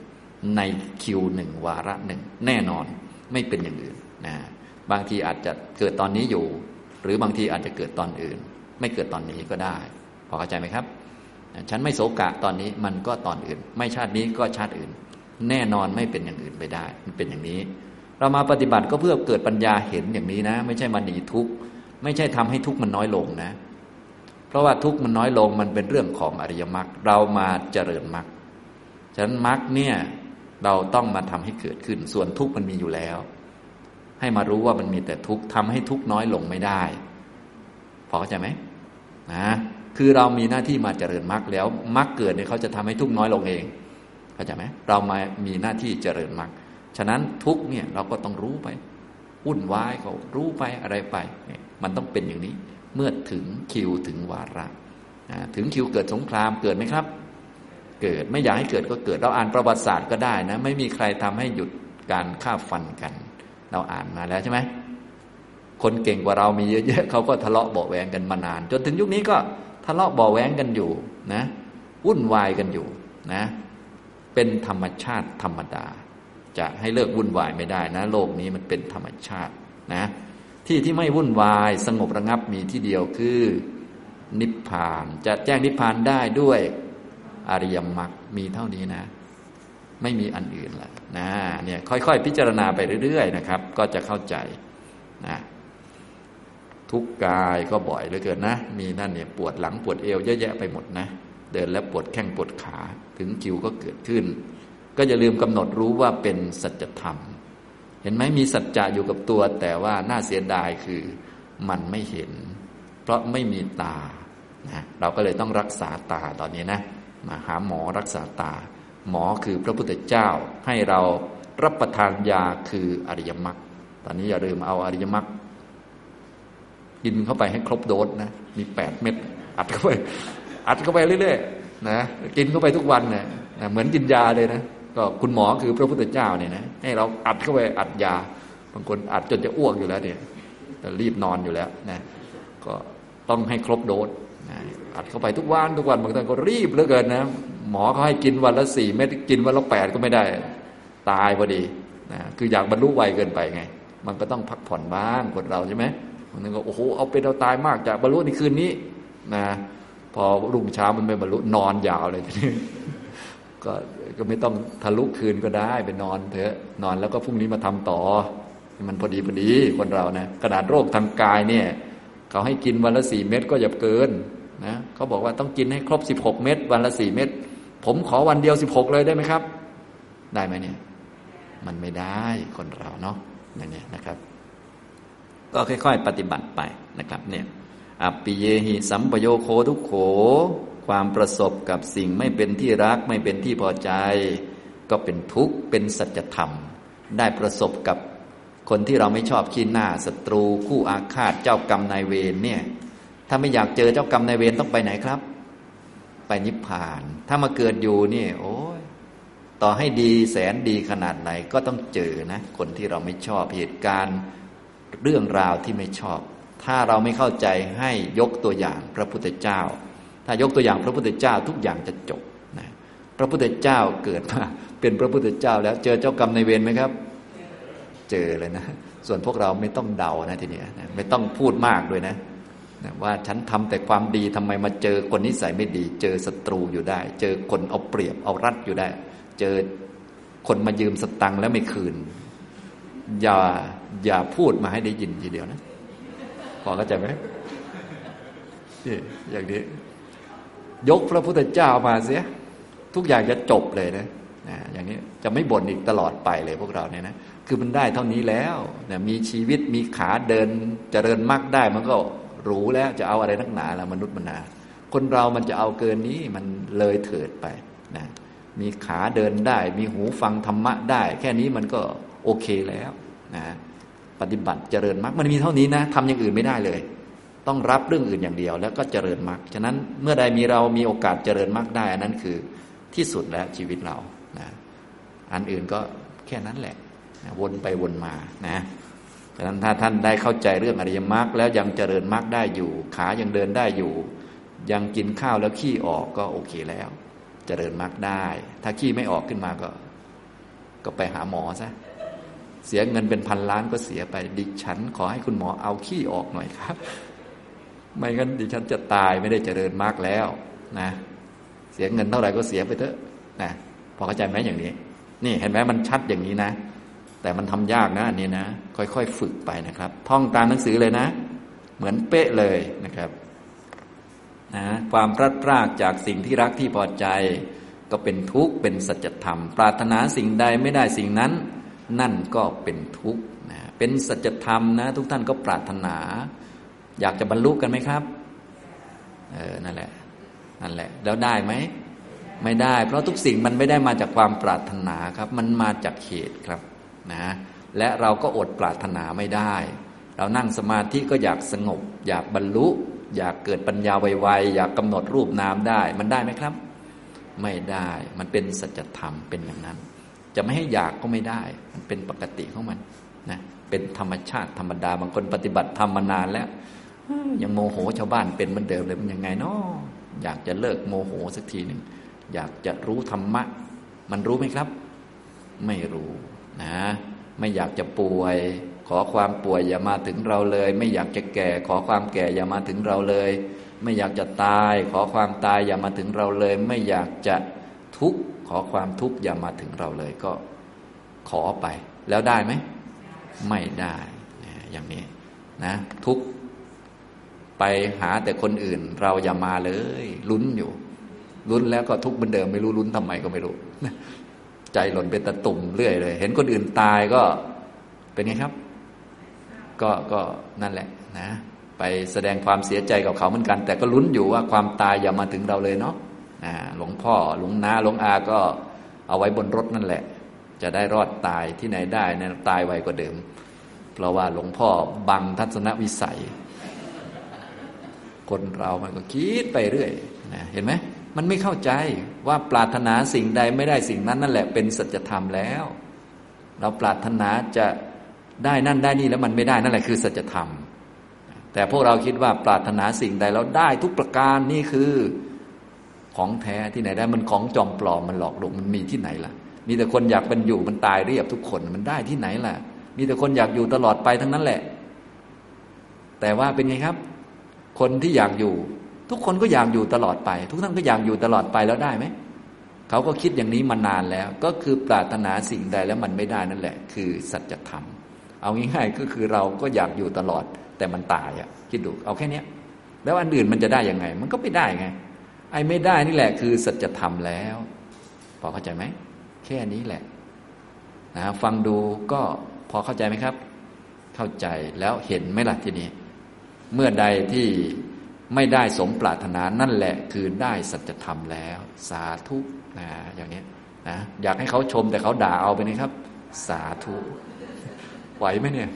ในคิวหนึ่งวาระหนึ่งแน่นอนไม่เป็นอย่างอื่นนะบางทีอาจจะเกิดตอนนี้อยู่ หรือบางทีอาจจะเกิดตอนอื่น ไม่เกิดตอนนี้ก็ได้ อเข้าใจไหมครับ ฉันไม่โศกะตอนนี้มันก็ตอนอื่น ไม่ชาตินี้ก็ชาติอื่น แน่นอนไม่เป็นอย่างอื่นไปได้ มันเป็นอย่างนี้ เรามาปฏิบัติก็เพื่อเกิดปัญญาเห็นอย่างนี้นะ ไม่ใช่มาหนีทุกข์ไม่ใช่ทำให้ทุกข์มันน้อยลงนะ เพราะว่าทุกข์มันน้อยลงมันเป็นเรื่องของอริยมรรคเรามาเจริญมรรคฉะนั้นมรรคเนี่ยเราต้องมาทำให้เกิดขึ้น ส่วนทุกข์มันมีอยู่แล้ว ให้มารู้ว่ามันมีแต่ทุกข์ทำให้ทุกข์น้อยลงไม่ได้ พอเข้าใจไหมนะ คือเรามีหน้าที่มาเจริญมรรคแล้วมรรคเกิดเนี่ยเขาจะทำให้ทุกข์น้อยลงเองเข้าใจไหมเรามามีหน้าที่เจริญมรรคฉะนั้นทุกเนี่ยเราก็ต้องรู้ไปวุ่นวายก็รู้ไปอะไรไป มันต้องเป็นอย่างนี้ เมื่อถึงคิวถึงวาระถึงคิวเกิดสงครามเกิดไหมครับ เกิดไม่อยากให้เกิดก็เกิด เราอ่านประวัติศาสตร์ก็ได้นะ ไม่มีใครทำให้หยุดการฆ่าฟันกัน เราอ่านมาแล้วใช่ไหมคนเก่งกว่าเรามีเยอะๆเขาก็ทะเลาะเบาแวงกันมานาน จนถึงยุคนี้ก็ ทะเลาะเบาแวงกันอยู่นะวุ่นวายกันอยู่นะ เป็นธรรมชาติธรรมดา จะให้เลิกวุ่นวายไม่ได้นะ โลกนี้มันเป็นธรรมชาตินะ ที่ที่ไม่วุ่นวายสงบระงับมีที่เดียวคือนิพพานจะแจ้งนิพพานได้ด้วยอริยมรรคมีเท่านี้นะ ไม่มีอันอื่นละนะเนี่ยค่อยๆ พิจารณาไปเรื่อย ๆ นะครับ ก็จะเข้าใจนะ ทุกกายก็บ่อยเหลือเกินนะ มีนั่นเนี่ยปวดหลังปวดเอวเยอะแยะไปหมดนะ เดินแล้วปวดแข้งปวดขาถึงคิวก็เกิดขึ้น ก็อย่าลืมกำหนดรู้ว่าเป็นสัจธรรม เห็นไหมมีสัจจะอยู่กับตัว แต่ว่าน่าเสียดายคือมันไม่เห็น เพราะไม่มีตานะเราก็เลยต้องรักษาตาตอนนี้นะ มาหาหมอรักษาตา หมอคือพระพุทธเจ้าให้เรารับประทานยาคืออริยมรรคตอนนี้อย่าลืมเอาอริยมรรค กินเข้าไปให้ครบโดสนะ มีแปดเม็ดอัดเข้าไป อัดเข้าไปเรื่อยๆนะกินเข้าไปทุกวันนะนะเหมือนกินยาเลยนะก็คุณหมอคือพระพุทธเจ้าเนี่ยนะให้เราอัดเข้าไปอัดยาบางคนอัดจนจะอ้วกอยู่แล้วเนี่ยแต่รีบนอนอยู่แล้วนะก็ต้องให้ครบโดสนะอัดเข้าไปทุกวันทุกวันบางท่านก็รีบเหลือเกินนะหมอเขาให้กินวันละสี่เม็ดกินวันละแปดก็ไม่ได้ ตายพอดีนะคืออยากบรรลุไวเกินไปไง มันก็ต้องพักผ่อนบ้างคนเราใช่ไหม บางทีก็โอ้โหเอาเป็นเอาตายมากจากบรรลุในคืนนี้นะพอรุ่งเช้ามันไม่บรรลุนอนยาวเลยทีนี้ก็ก็ไม่ต้องทะลุคืนก็ได้ไปนอนเถอะนอนแล้วก็พรุ่งนี้มาทำต่อ มันพอดีพอดีคนเรานะขนาดโรคทางกายเนี่ยเขาให้กินวันละสี่เม็ดก็อย่าเกินนะเขาบอกว่าต้องกินให้ครบสิบหกเม็ดวันละสี่เม็ดผมขอวันเดียวสิบหกเลยได้ไหมครับ ได้ไหมเนี่ย มันไม่ได้คนเราเนาะอย่างนี้นะครับ ก็ค่อย ๆ ปฏิบัติไปนะครับเนี่ยอปิเยหิสัมปโยโคทุกโข ความประสบกับสิ่งไม่เป็นที่รักไม่เป็นที่พอใจ ก็เป็นทุกข์เป็นสัจธรรม ได้ประสบกับคนที่เราไม่ชอบขี้หน้าศัตรู คู่อาฆาตเจ้ากรรมนายเวรเนี่ย ถ้าไม่อยากเจอเจ้ากรรมนายเวรต้องไปไหนครับ ไปนิพพาน ถ้ามาเกิดอยู่เนี่ย โอ้ยต่อให้ดีแสนดีขนาดไหนก็ต้องเจอนะ คนที่เราไม่ชอบเหตุการณ์ เรื่องราวที่ไม่ชอบ ถ้าเราไม่เข้าใจให้ยกตัวอย่างพระพุทธเจ้า ถ้ายกตัวอย่างพระพุทธเจ้าทุกอย่างจะจบนะพระพุทธเจ้าเกิดมาเป็นพระพุทธเจ้า แล้วเจอเจ้ากรรมในเวรไหมครับ เจอเลยนะ ส่วนพวกเราไม่ต้องเดานะทีนี้นะไม่ต้องพูดมากด้วยนะนะว่าฉันทำแต่ความดีทำไมมาเจอคนนิสัยไม่ดี เจอศัตรูอยู่ได้ เจอคนเอาเปรียบเอารัดอยู่ได้ เจอคนมายืมสตังค์แล้วไม่คืน อย่า อย่าพูดมาให้ได้ยินทีเดียวนะพอเข้าใจไหมนี่อย่างนี้ ยกพระพุทธเจ้ามาเสีย ทุกอย่างจะจบเลยนะนะอย่างนี้จะไม่บ่นอีกตลอดไปเลยพวกเราเนี่ยนะคือมันได้เท่านี้แล้วนะมีชีวิตมีขาเดินจเจริญมากได้มันก็รู้แล้วจะเอาอะไรนักหนาละมนุษย์มนาคนเรามันจะเอาเกินนี้มันเลยเถิดไปนะมีขาเดินได้ มีหูฟังธรรมะได้ แค่นี้มันก็โอเคแล้วนะ ฏิบัติเจริญมรรคมันมีเท่านี้นะทำอย่างอื่นไม่ได้เลย ต้องรับเรื่องอื่นอย่างเดียว แล้วก็เจริญมรรคฉะนั้นเมื่อใดมีเรามีโอกาสเจริญมรรคได้ อันนั้นคือที่สุดแล้วชีวิตเรานะอันอื่นก็แค่นั้นแหละนะวนไปวนมานะฉะนั้นถ้าท่านได้เข้าใจเรื่องอริยมรรคแล้วยังเจริญมรรคได้อยู่ ขายังเดินได้อยู่ ยังกินข้าวแล้วขี้ออกก็โอเคแล้ว เจริญมรรคได้ ถ้าขี้ไม่ออกขึ้นมาก็ ก็ไปหาหมอซะ เสียเงินเป็นพันล้านก็เสียไป ดิฉันขอให้คุณหมอเอาขี้ออกหน่อยครับ ไม่งั้นดิฉันจะตายไม่ได้เจริญมากแล้วนะ เสียเงินเท่าไหร่ก็เสียไปเถอะนะพอเข้าใจไหมอย่างนี้ นี่เห็นไหมมันชัดอย่างนี้นะ แต่มันทำยากนะอันนี้นะ ค่อยๆฝึกไปนะครับ ท่องตามหนังสือเลยนะ เหมือนเป๊ะเลยนะครับนะความพลัดพรากจากสิ่งที่รักที่พอใจ ก็เป็นทุกข์เป็นสัจธรรม ปรารถนาสิ่งใดไม่ได้สิ่งนั้น นั่นก็เป็นทุกข์นะเป็นสัจธรรมนะทุกท่านก็ปรารถนา อยากจะบรรลุกันไหมครับเออนั่นแหละนั่นแหละ แล้วได้ไหมไม่ได้ เพราะทุกสิ่งมันไม่ได้มาจากความปรารถนาครับ มันมาจากเหตุครับนะและเราก็อดปรารถนาไม่ได้ เรานั่งสมาธิก็อยากสงบ อยากบรรลุ อยากเกิดปัญญาไวๆอยากกำหนดรูปนามได้ มันได้ไหมครับ ไม่ได้มันเป็นสัจธรรมเป็นอย่างนั้น จะไม่ให้อยากก็ไม่ได้ มันเป็นปกติของมันนะเป็นธรรมชาติธรรมดา บางคนปฏิบัติธรรมมานานแล้วยังโมโหชาวบ้านเป็นเหมือนเดิมเลยมันยังไงเนาะอยากจะเลิกโมโหสักทีหนึ่งอยากจะรู้ธรรมะ มันรู้ไหมครับ ไม่รู้นะ ไม่อยากจะป่วย ขอความป่วยอย่ามาถึงเราเลย ไม่อยากจะแก่ ขอความแก่อย่ามาถึงเราเลย ไม่อยากจะตาย ขอความตายอย่ามาถึงเราเลย ไม่อยากจะทุกข์ ขอความทุกข์อย่ามาถึงเราเลยก็ขอไป แล้วได้ไหม ไม่ได้อย่างนี้นะ ทุกไปหาแต่คนอื่น เราอย่ามาเลย ลุ้นอยู่ ลุ้นแล้วก็ทุกข์เหมือนเดิมไม่รู้ลุ้นทำไมก็ไม่รู้ใจหล่นเป็นตะตุ่มเรื่อยเลย เห็นคนอื่นตายก็เป็นไงครับ ก็ก็นั่นแหละนะ ไปแสดงความเสียใจกับเขาเหมือนกัน แต่ก็ลุ้นอยู่ว่าความตายอย่ามาถึงเราเลยเนาะ หลวงพ่อหลวงนาหลวงอาก็เอาไว้บนรถนั่นแหละ จะได้รอดตายที่ไหนได้นะตายไวกว่าเดิม เพราะว่าหลวงพ่อบังทัศนวิสัย คนเรามันก็คิดไปเรื่อยนะเห็นไหมมันไม่เข้าใจว่าปรารถนาสิ่งใดไม่ได้สิ่งนั้นนั่นแหละเป็นสัจธรรมแล้ว เราปรารถนาจะได้นั่นได้นี่แล้วมันไม่ได้นั่นแหละคือสัจธรรม แต่พวกเราคิดว่าปรารถนาสิ่งใดแล้วได้ทุกประการนี่คือ ของแท้ที่ไหนได้มันของจอมปลอมมันหลอกลวงมันมีที่ไหนล่ะ มีแต่คนอยากเป็นอยู่มันตายเรียบทุกคนมันได้ที่ไหนล่ะ มีแต่คนอยากอยู่ตลอดไปทั้งนั้นแหละ แต่ว่าเป็นไงครับ คนที่อยากอยู่ ทุกคนก็อยากอยู่ตลอดไป ทุกท่านก็อยากอยู่ตลอดไปแล้วได้ไหมเขาก็คิดอย่างนี้มานานแล้ว ก็คือปรารถนาสิ่งใดแล้วมันไม่ได้นั่นแหละ คือสัจธรรมเอาง่ายๆก็คือเราก็อยากอยู่ตลอด แต่มันตายอะคิดดูเอาแค่เนี้ยแล้วอันอื่นมันจะได้ยังไง มันก็ไม่ได้ไง ไอ้ไม่ได้นี่แหละคือสัจธรรมแล้วพอเข้าใจไหมแค่นี้แหละนะฟังดูก็พอเข้าใจไหมครับ เข้าใจแล้วเห็นไหมล่ะทีนี้ เมื่อใดที่ไม่ได้สมปรารถนานั่นแหละ คือได้สัจธรรมแล้ว สาธุนะอย่างนี้นะอยากให้เขาชมแต่เขาด่าเอาไปนะครับ สาธุไหวไหมเนี่ย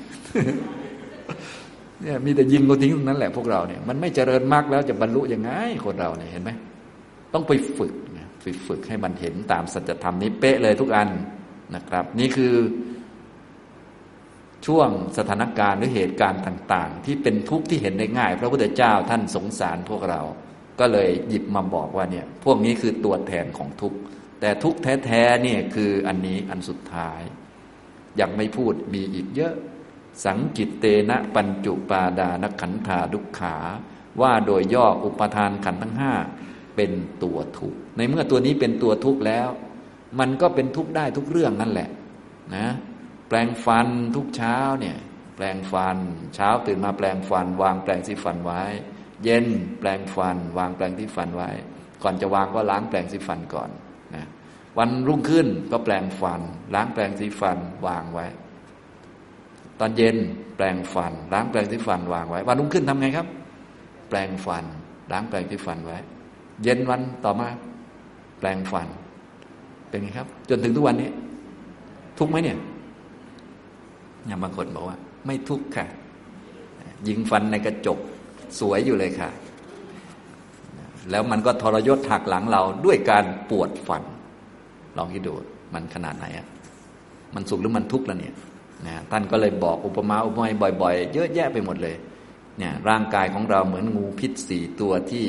เนี่ยมีแต่ยิงก็ทิ้งตรงนั้นแหละพวกเราเนี่ยมันไม่เจริญมากแล้วจะบรรลุยังไงคนเราเนี่ยเห็นไหม ต้องไปฝึกไปฝึกให้มันเห็นตามสัจธรรมนี้เป๊ะเลยทุกอันนะครับ นี่คือช่วงสถานการณ์หรือเหตุการณ์ต่าง ๆ ที่เป็นทุกข์ที่เห็นได้ง่าย พระพุทธเจ้าท่านสงสารพวกเรา ก็เลยหยิบมาบอกว่าเนี่ย พวกนี้คือตัวแทนของทุกข์แต่ทุกข์แท้ๆเนี่ยคืออันนี้อันสุดท้าย ยังไม่พูดมีอีกเยอะ สังกิตเตนะปัญจุปาดานขันธาดุขขา ว่าโดยย่ออุปทานขันทั้งห้า เป็นตัวทุกข์ในเมื่อตัวนี้เป็นตัวทุกข์แล้ว มันก็เป็นทุกข์ได้ทุกเรื่องนั่นแหละนะแปลงฟันทุกเช้าเนี่ยแปลงฟัน เช้าตื่นมาแปลงฟัน วางแปลงสีฟันไว้ เย็นแปลงฟัน วางแปลงที่ฟันไว้ ก่อนจะวางก็ล้างแปลงสีฟันก่อนนะวันรุ่งขึ้นก็แปลงฟัน ล้างแปลงสีฟันวางไว้ ตอนเย็นแปลงฟัน ล้างแปลงสีฟันวางไว้ วันรุ่งขึ้นทำไงครับ แปลงฟัน ล้างแปลงสีฟันไว้ เย็นวันต่อมา แปลงฟัน เป็นไงครับ จนถึงทุกวันนี้ ทุกไหมเนี่ยอย่างบางคนบอกว่า ไม่ทุกข์ค่ะ ยิงฟันในกระจกสวยอยู่เลยค่ะ แล้วมันก็ทรยศหักหลังเราด้วยการปวดฟัน ลองคิดดูมันขนาดไหนอะมันสุขหรือมันทุกข์แล้วเนี่ยนะท่านก็เลยบอกอุปมาอุปไมยบ่อย ๆ เยอะแยะไปหมดเลย เนี่ย ร่างกายของเราเหมือนงูพิษสี่ตัวที่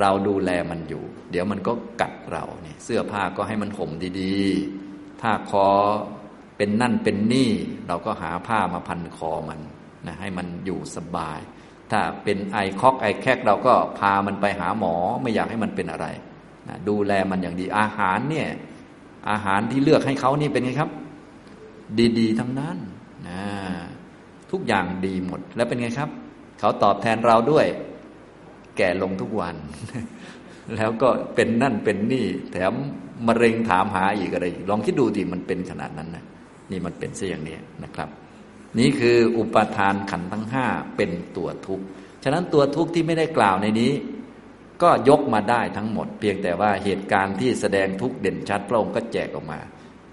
เราดูแลมันอยู่ เดี๋ยวมันก็กัดเราเนี่ยเสื้อผ้าก็ให้มันห่มดีๆ ถ้าคอเป็นนั่นเป็นนี่ เราก็หาผ้ามาพันคอมันนะให้มันอยู่สบาย ถ้าเป็นไอคอกไอแคกเราก็พามันไปหาหมอไม่อยากให้มันเป็นอะไรนะดูแลมันอย่างดีอาหารเนี่ยอาหารที่เลือกให้เขานี่เป็นไงครับ ดี ๆ ทั้งนั้นนะทุกอย่างดีหมดแล้วเป็นไงครับ เขาตอบแทนเราด้วย แก่ลงทุกวัน แล้วก็เป็นนั่นเป็นนี่ แถมมะเร็งถามหาอีกอะไรลองคิดดูดิมันเป็นขนาดนั้นนะนี่มันเป็นเสียอย่างนี้นะครับ นี่คืออุปทานขันทั้งห้าเป็นตัวทุกข์ฉะนั้นตัวทุกข์ที่ไม่ได้กล่าวในนี้ ก็ยกมาได้ทั้งหมด เพียงแต่ว่าเหตุการณ์ที่แสดงทุกข์เด่นชัดพระองค์ก็แจกออกมา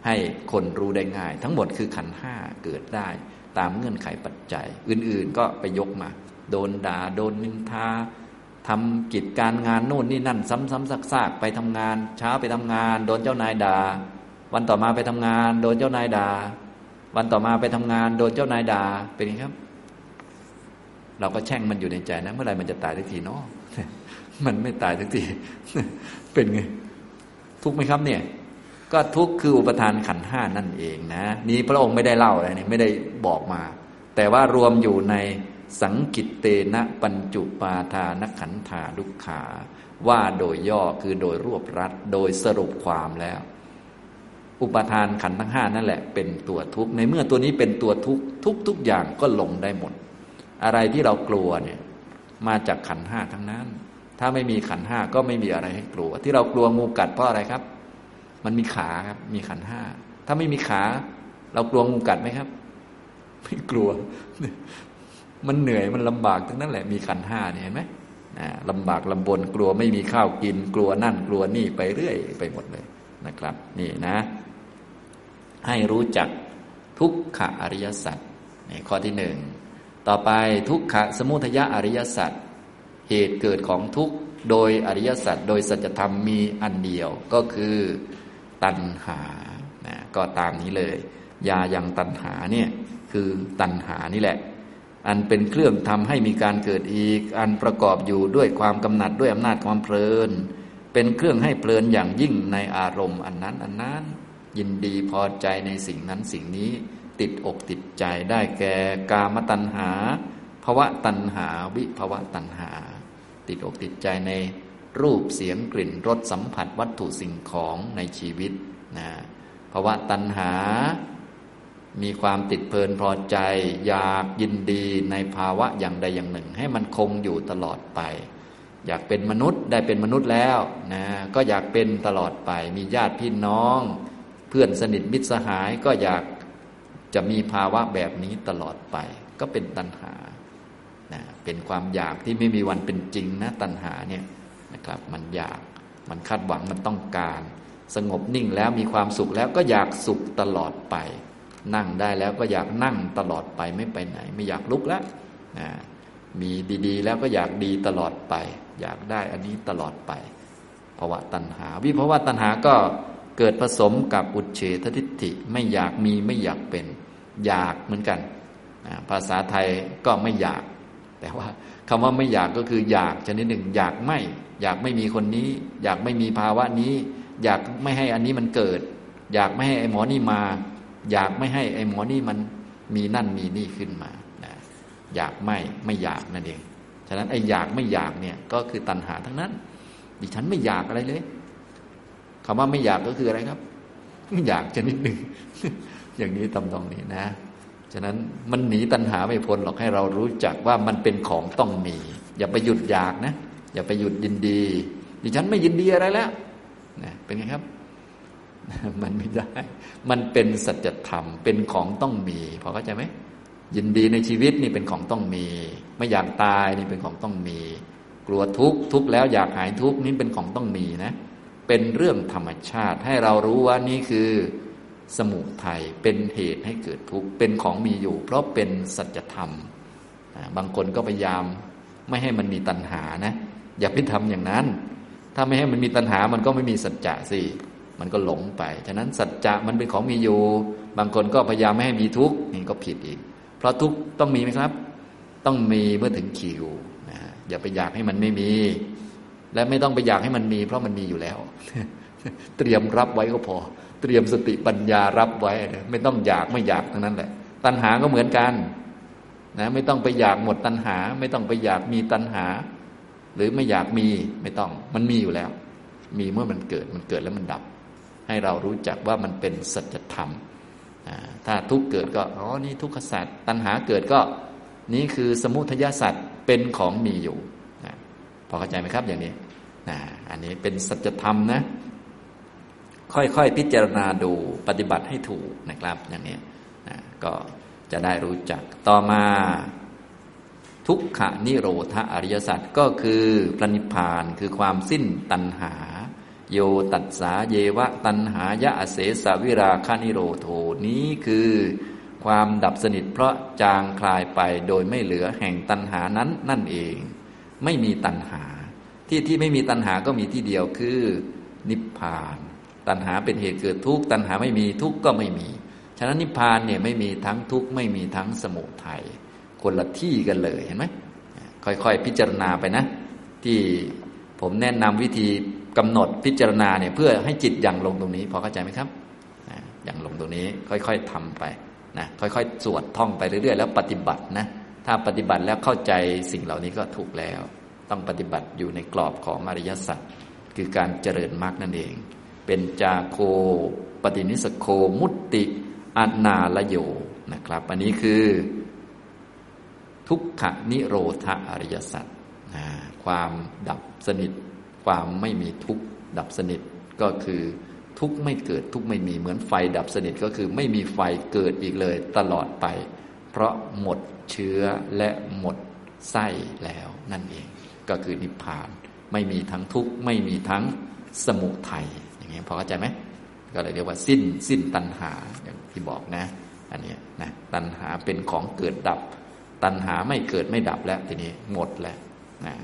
ให้คนรู้ได้ง่าย ทั้งหมดคือขันห้าเกิดได้ ตามเงื่อนไขปัจจัย อื่นๆก็ไปยกมา โดนด่าโดนนินทา ทำกิจการงานโน่นนี่นั่น ซ้ำๆซากๆไปทำงาน เช้าไปทำงาน โดนเจ้านายด่า วันต่อมาไปทำงาน โดนเจ้านายด่า วันต่อมาไปทำงาน โดนเจ้านายด่าเป็นไงครับ เราก็แช่งมันอยู่ในใจนะเมื่อไหร่มันจะตายทักทีเนาะมันไม่ตายทักทีเป็นไง ทุกไหมครับเนี่ย ก็ทุกคืออุปทานขันห้านั่นเองนะ นี้พระองค์ไม่ได้เล่าอะไรนี่ไม่ได้บอกมา แต่ว่ารวมอยู่ใน สังกิตเตนะปัญจุปาทานขันธาดุขา ว่าโดยย่อคือโดยรวบรัดโดยสรุปความแล้ว อุปทานขันทั้งห้านั่นแหละ เป็นตัวทุกข์ในเมื่อตัวนี้เป็นตัวทุกข์ทุกทุกอย่างก็ลงได้หมด อะไรที่เรากลัวเนี่ย มาจากขันห้าทั้งนั้น ถ้าไม่มีขันห้าก็ไม่มีอะไรให้กลัว ที่เรากลัวงูกัดเพราะอะไรครับ มันมีขาครับ มีขันห้าถ้าไม่มีขา เรากลัวงูกัดไหมครับ ไม่กลัว มันเหนื่อยมันลำบากทั้งนั้นแหละมีขันห้าเนี่ยเห็นไหมลำบากลำบนกลัวไม่มีข้าวกิน กลัวนั่นกลัวนี่ไปเรื่อยไปหมดเลยนะครับ นี่นะ ให้รู้จักทุกขะอริยสัจนี่ข้อที่หนึ่งต่อไปทุกขะสมุทยะอริยสัจเหตุเกิดของทุกโดยอริยสัจโดยสัจธรรมมีอันเดียวก็คือตัณหานะก็ตามนี้เลย ยายังตัณหาเนี่ยคือตัณหานี่แหละ อันเป็นเครื่องทำให้มีการเกิดอีก อันประกอบอยู่ด้วยความกำหนัดด้วยอำนาจความเพลิน เป็นเครื่องให้เพลินอย่างยิ่งในอารมณ์ อันนั้นอันนั้น ยินดีพอใจในสิ่งนั้นสิ่งนี้ ติดอกติดใจได้แก่กามตัณหาภวะตัณหาวิภวะตัณหา ติดอกติดใจในรูปเสียงกลิ่นรสสัมผัสวัตถุสิ่งของในชีวิตนะภาวะตัณหา มีความติดเพลินพอใจ อยากยินดีในภาวะอย่างใดอย่างหนึ่ง ให้มันคงอยู่ตลอดไป อยากเป็นมนุษย์ได้เป็นมนุษย์แล้วนะก็อยากเป็นตลอดไป มีญาติพี่น้อง เพื่อนสนิทมิตรสหายก็อยากจะมีภาวะแบบนี้ตลอดไป ก็เป็นตัณหานะเป็นความอยากที่ไม่มีวันเป็นจริงนะตัณหาเนี่ยนะครับ มันอยากมันคาดหวังมันต้องการ สงบนิ่งแล้วมีความสุขแล้วก็อยากสุขตลอดไป นั่งได้แล้วก็อยากนั่งตลอดไปไม่ไปไหน ไม่อยากลุกแล้วนะมีดีๆ แล้วก็อยากดีตลอดไป อยากได้อันนี้ตลอดไปภาวะตัณหา วิภาวะตัณหาก็เกิดผสมกับอุเฉททิฏฐิไม่อยากมีไม่อยากเป็น อยากเหมือนกัน ภาษาไทยก็ไม่อยาก แต่ว่าคำว่าไม่อยากก็คืออยากชนิดหนึ่ง อยากไม่ อยากไม่มีคนนี้ อยากไม่มีภาวะนี้ อยากไม่ให้อันนี้มันเกิด อยากไม่ให้ไอ้หมอนี่มา อยากไม่ให้ไอ้หมอนี่มันมีนั่นมีนี่ขึ้นมานะอยากไม่ไม่อยากนั่นเอง ฉะนั้นไอ้อยากไม่อยากเนี่ยก็คือตัณหาทั้งนั้น ดิฉันไม่อยากอะไรเลยคำว่าไม่อยากก็คืออะไรครับ ไม่อยากจะนิดหนึ่ง อย่างนี้ตำตองนี้นะ ฉะนั้นมันหนีตัณหาไม่พ้นหรอกให้เรารู้จักว่ามันเป็นของต้องมี อย่าไปหยุดอยากนะ อย่าไปหยุดยินดี ดิฉันไม่ยินดีอะไรแล้วนะเป็นไงครับ มันไม่ได้ มันเป็นสัจธรรม เป็นของต้องมี พอเข้าใจไหม ยินดีในชีวิตนี่เป็นของต้องมี ไม่อยากตายนี่เป็นของต้องมี กลัวทุกข์ทุกข์แล้วอยากหายทุกข์นี่เป็นของต้องมีนะ เป็นเรื่องธรรมชาติ ให้เรารู้ว่านี่คือสมุทัย เป็นเหตุให้เกิดทุกข์ เป็นของมีอยู่ เพราะเป็นสัจธรรม บางคนก็พยายามไม่ให้มันมีตัณหานะ อย่าไปทำอย่างนั้น ถ้าไม่ให้มันมีตัณหา มันก็ไม่มีสัจจะสิ มันก็หลงไป ฉะนั้นสัจจะมันเป็นของมีอยู่ บางคนก็พยายามไม่ให้มีทุกข์นี่ก็ผิดอีก เพราะทุกข์ต้องมีไหมครับ ต้องมีเมื่อถึงคิวนะอย่าไปอยากให้มันไม่มี และไม่ต้องไปอยากให้มันมี เพราะมันมีอยู่แล้ว เตรียมรับไว้ก็พอ เตรียมสติปัญญารับไว้ ไม่ต้องอยากไม่อยากทั้งนั้นแหละ ตัณหาก็เหมือนกันนะไม่ต้องไปอยากหมดตัณหา ไม่ต้องไปอยากมีตัณหา หรือไม่อยากมีไม่ต้องมันมีอยู่แล้ว มีเมื่อมันเกิดมันเกิดแล้วมันดับ ให้เรารู้จักว่ามันเป็นสัจธรรม ถ้าทุกเกิดก็ อ๋อ นี่ทุกขสัตว์ตัณหาเกิดก็ นี่คือสมุทัยสัตว์เป็นของมีอยู่ พอเข้าใจไหมครับอย่างนี้นะอันนี้เป็นสัจธรรมนะ ค่อยๆ พิจารณาดูปฏิบัติให้ถูกนะครับ อย่างนี้นะก็จะได้รู้จัก ต่อมา ทุกขนิโรธอริยสัจก็คือพระนิพพานคือความสิ้นตัณหา โยตัสสาเยวะตัณหายะอเสสวิราคานิโรโทนี้คือ ความดับสนิทเพราะจางคลายไปโดยไม่เหลือแห่งตัณหานั้นนั่นเอง ไม่มีตัณหา ที่ที่ไม่มีตัณหาก็มีที่เดียวคือ นิพพาน ตัณหาเป็นเหตุเกิดทุกตัณหาไม่มีทุกก็ไม่มี ฉะนั้นนิพพานเนี่ยไม่มีทั้งทุกไม่มีทั้งสมุทัยคนละที่กันเลยเห็นไหมค่อยๆ พิจารณาไปนะ ที่ผมแนะนำวิธี กำหนดพิจารณาเนี่ยเพื่อให้จิตยังลงตรงนี้พอเข้าใจไหมครับอย่างลงตรงนี้ค่อยๆทำไปนะค่อยๆ สวดท่องไปเรื่อยๆ แล้วปฏิบัตินะถ้าปฏิบัติแล้วเข้าใจสิ่งเหล่านี้ก็ถูกแล้ว ต้องปฏิบัติอยู่ในกรอบของอริยสัจคือการเจริญมรรคนั่นเอง เป็นจาโค ปฏินิสโคมุตติอนาลโยนะครับ อันนี้คือ ทุกขนิโรธอริยสัจความดับสนิท ความไม่มีทุกข์ดับสนิทก็คือทุกข์ไม่เกิดทุกข์ไม่มีเหมือนไฟดับสนิทก็คือไม่มีไฟเกิดอีกเลยตลอดไป เพราะหมดเชื้อและหมดไส้แล้วนั่นเอง ก็คือนิพพาน ไม่มีทั้งทุกข์ไม่มีทั้งสมุทัยอย่างนี้พอเข้าใจไหมก็เลยเรียกว่าสิ้นสิ้นตัณหาอย่างที่บอกนะ อันนี้นะตัณหาเป็นของเกิดดับ ตัณหาไม่เกิดไม่ดับแล้วทีนี้หมดแล้วนะ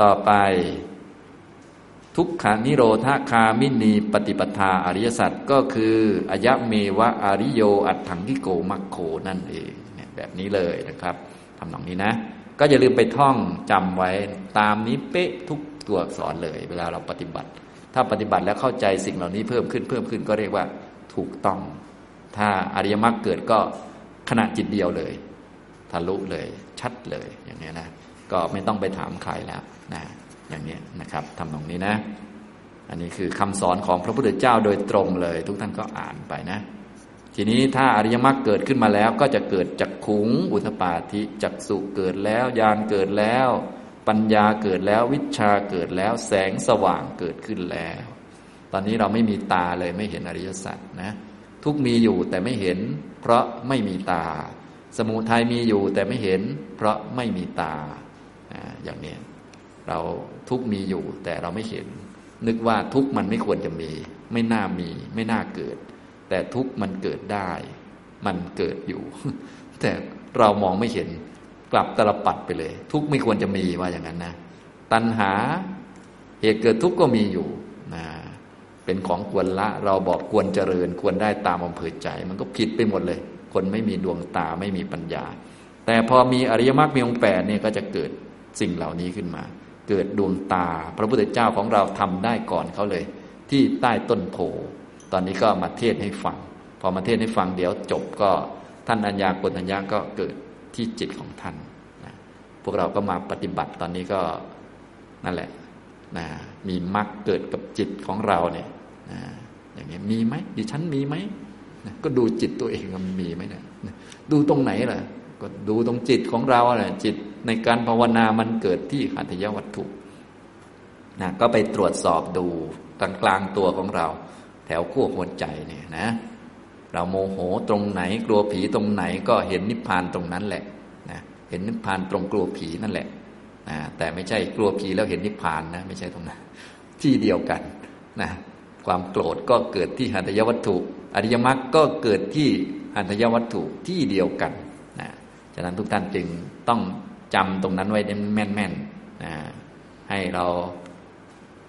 ต่อไป ทุกขานิโรธาคามินีปฏิปทาอริยสัจก็คืออายะเมวะอริโยอัตถังกิโกมัคโคนั่นเองเนี่ยแบบนี้เลยนะครับทำตรงนี้นะ ก็อย่าลืมไปท่องจำไว้ตามนี้เป๊ะทุกตัวอักษรเลย เวลาเราปฏิบัติ ถ้าปฏิบัติแล้วเข้าใจสิ่งเหล่านี้เพิ่มขึ้นเพิ่มขึ้นก็เรียกว่าถูกต้อง ถ้าอริยมรรคเกิดก็ขณะจิตเดียวเลยทะลุเลยชัดเลยอย่างนี้นะ ก็ไม่ต้องไปถามใครแล้วนะ อย่างนี้นะครับทำตรงนี้นะ อันนี้คือคำสอนของพระพุทธเจ้าโดยตรงเลย ทุกท่านก็อ่านไปนะ ทีนี้ถ้าอริยมรรคเกิดขึ้นมาแล้ว ก็จะเกิดจักขุงอุทปาธิจักสุเกิดแล้วญาณเกิดแล้ว ปัญญาเกิดแล้ววิชาเกิดแล้ว แสงสว่างเกิดขึ้นแล้ว ตอนนี้เราไม่มีตาเลยไม่เห็นอริยสัจนะ ทุกมีอยู่แต่ไม่เห็น เพราะไม่มีตา สมุทัยมีอยู่แต่ไม่เห็น เพราะไม่มีตาอย่างนี้เรา ทุกมีอยู่ แต่เราไม่เห็น นึกว่าทุกมันไม่ควรจะมี ไม่น่ามี ไม่น่าเกิด แต่ทุกมันเกิดได้ มันเกิดอยู่ แต่เรามองไม่เห็นกลับตลปัดไปเลย ทุกไม่ควรจะมีว่าอย่างนั้นนะ ตัณหาเหตุเกิดทุกข์ก็มีอยู่นะเป็นของควรละ เราบอกควรเจริญ ควรได้ตามอำเภอใจ มันก็ผิดไปหมดเลย คนไม่มีดวงตาไม่มีปัญญา แต่พอมีอริยมรรคมีองค์แปดเนี่ยก็จะเกิดสิ่งเหล่านี้ขึ้นมา เกิดดวงตา พระพุทธเจ้าของเราทำได้ก่อนเขาเลย ที่ใต้ต้นโพตอนนี้ก็มาเทศให้ฟัง พอมาเทศให้ฟังเดี๋ยวจบก็ท่านอัญญาปุถัญญาก็เกิดที่จิตของท่านนะพวกเราก็มาปฏิบัติตอนนี้ก็นั่นแหละนะมีมรรคเกิดกับจิตของเราเนี่ยนะอย่างนี้มีไหมดิฉันมีไหมนะก็ดูจิตตัวเองมันมีไหมเนี่ยดูตรงไหนล่ะ ก็ดูตรงจิตของเราแหละจิต ในการภาวนามันเกิดที่หัตถยวัตถุนะก็ไปตรวจสอบดูกลางกลางตัวของเรา แถวขั้วหัวใจเนี่ยนะ เราโมโหตรงไหนกลัวผีตรงไหนก็เห็นนิพพานตรงนั้นแหละนะเห็นนิพพานตรงกลัวผีนั่นแหละนะแต่ไม่ใช่กลัวผีแล้วเห็นนิพพานนะไม่ใช่ตรงนั้น ที่เดียวกันนะความโกรธก็เกิดที่หัตถยวัตถุ อริยมรรคก็เกิดที่หัตถยวัตถุที่เดียวกันนะฉะนั้นทุกท่านจึงต้อง จำตรงนั้นไว้แม่นๆนะให้เรา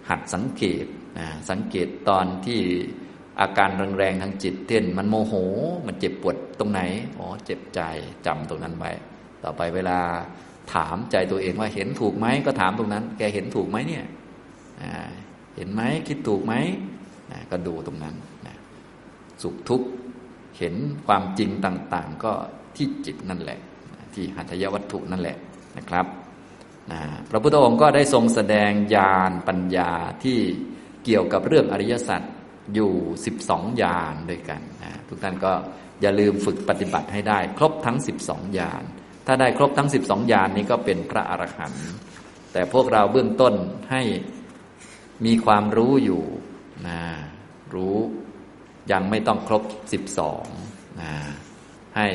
หัดสังเกตนะสังเกตตอนที่อาการแรงๆทางจิตเต้นมันโมโห มันเจ็บปวดตรงไหนอ๋อเจ็บใจจำตรงนั้นไว้ ต่อไปเวลาถามใจตัวเองว่าเห็นถูกไหมก็ถามตรงนั้น แกเห็นถูกไหมเนี่ยเห็นไหมคิดถูกไหมก็ดูตรงนั้นสุขทุกข์เห็นความจริงต่าง ๆ ก็ที่จิตนั่นแหละ ที่หัตถยวัตถุนั่นแหละ นะครับพระพุทธองค์ก็ได้ทรงแสดงญาณปัญญาที่เกี่ยวกับเรื่องอริยสัจอยู่สิบสองญาณด้วยกันทุกท่านก็อย่าลืมฝึกปฏิบัติให้ได้ ครบทั้งสิบสองญาณ ถ้าได้ครบทั้งสิบสองญาณนี้ก็เป็นพระอรหันต์แต่พวกเราเบื้องต้นให้มีความรู้อยู่นะรู้ยังไม่ต้องครบสิบสองนะให้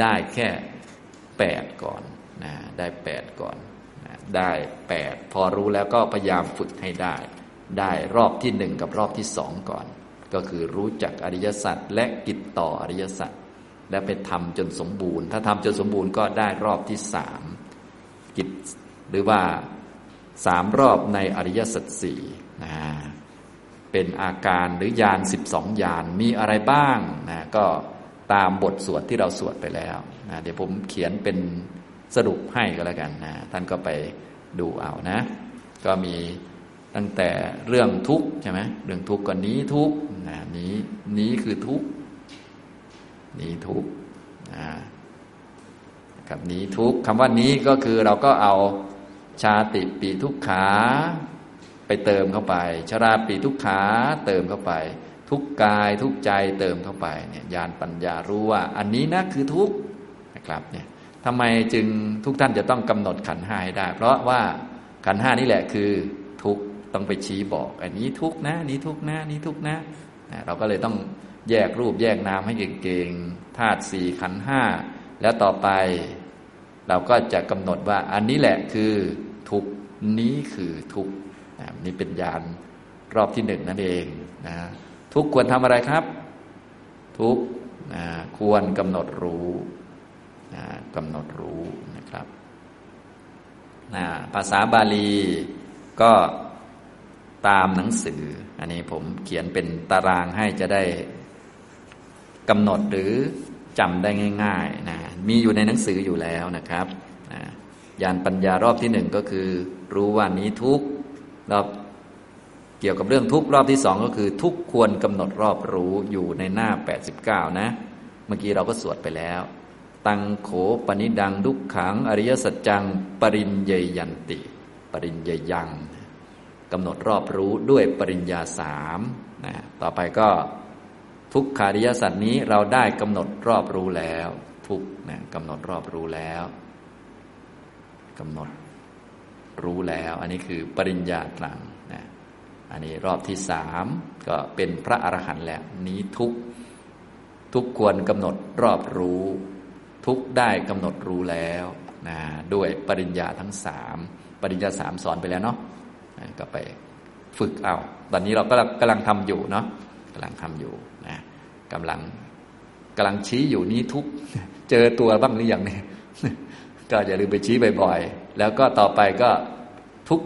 ได้แค่ แปดก่อนนะได้แปดก่อนนะได้แปดพอรู้แล้วก็พยายามฝึกให้ได้ ได้รอบที่หนึ่งกับรอบที่สองก่อน ก็คือรู้จักอริยสัจและกิจต่ออริยสัจและไปทำจนสมบูรณ์ ถ้าทำจนสมบูรณ์ก็ได้รอบที่สามกิจหรือว่าสามรอบในอริยสัจสี่นะเป็นอาการหรือยานสิบสองยานมีอะไรบ้างนะก็ ตามบทสวดที่เราสวดไปแล้วนะเดี๋ยวผมเขียนเป็นสรุปให้ก็แล้วกันนะท่านก็ไปดูเอานะ ก็มีตั้งแต่เรื่องทุกข์ใช่ไหมเรื่องทุกข์ก็นี้ทุกข์นะนี้นี้คือทุกข์นี้ทุกข์นะกับนี้ทุกข์คำว่านี้ก็คือเราก็เอาชาติปีทุกขา ไปเติมเข้าไป ชราปีทุกขาเติมเข้าไป ทุกกายทุกใจเติมเข้าไปเนี่ยญาณปัญญารู้ว่า อันนี้นะคือทุกนะครับเนี่ยทำไมจึงทุกท่านจะต้องกำหนดขันห้าให้ได้ เพราะว่าขันห้านี่แหละคือทุกต้องไปชี้บอก อันนี้ทุกนะนี้ทุกนะนี้ทุกนะเราก็เลยต้องแยกรูปแยกนามให้เก่งๆธาตุสี่ขันห้าแล้วต่อไป เราก็จะกำหนดว่า อันนี้แหละคือทุกนี้คือทุกนี่เป็นญาณรอบที่หนึ่งนั่นเองนะ ทุกควรทำอะไรครับ ทุกควรกำหนดรู้กำหนดรู้นะครับภาษาบาลีก็ตามหนังสือ อันนี้ผมเขียนเป็นตารางให้จะได้กำหนดหรือจำได้ง่ายๆนะมีอยู่ในหนังสืออยู่แล้วนะครับนะยานปัญญารอบที่หนึ่งก็คือ รู้ว่านี้ทุกรอบ เกี่ยวกับเรื่องทุกรอบที่สองก็คือ ทุกควรกำหนดรอบรู้อยู่ในหน้า 89 นะ เมื่อกี้เราก็สวดไปแล้ว ตังโขปนิดังทุกขัง อริยสัจจัง ปริญเยยันติ ปริญเยยังกำหนดรอบรู้ด้วยปริญญาสามนะต่อไปก็ทุกขาริยสัจนี้เราได้กำหนดรอบรู้แล้ว ทุกนะกำหนดรอบรู้แล้วกำหนดรู้แล้ว อันนี้คือปริญญาตรัง อันนี้รอบที่สามก็เป็นพระอรหันต์แล้วนี้ทุกทุกควรกำหนดรอบรู้ ทุกได้กำหนดรู้แล้วนะด้วยปริญญาทั้งสามปริญญาสามสอนไปแล้วเนาะก็ไปฝึกเอาตอนนี้เราก็กำลังทำอยู่เนาะกำลังทำอยู่นะกำลังกำลังชี้อยู่นี้ทุกเจอตัวบ้างหรือยังเนี่ยก็อย่าลืมไปชี้บ่อยๆ แล้วก็ต่อไปก็ทุก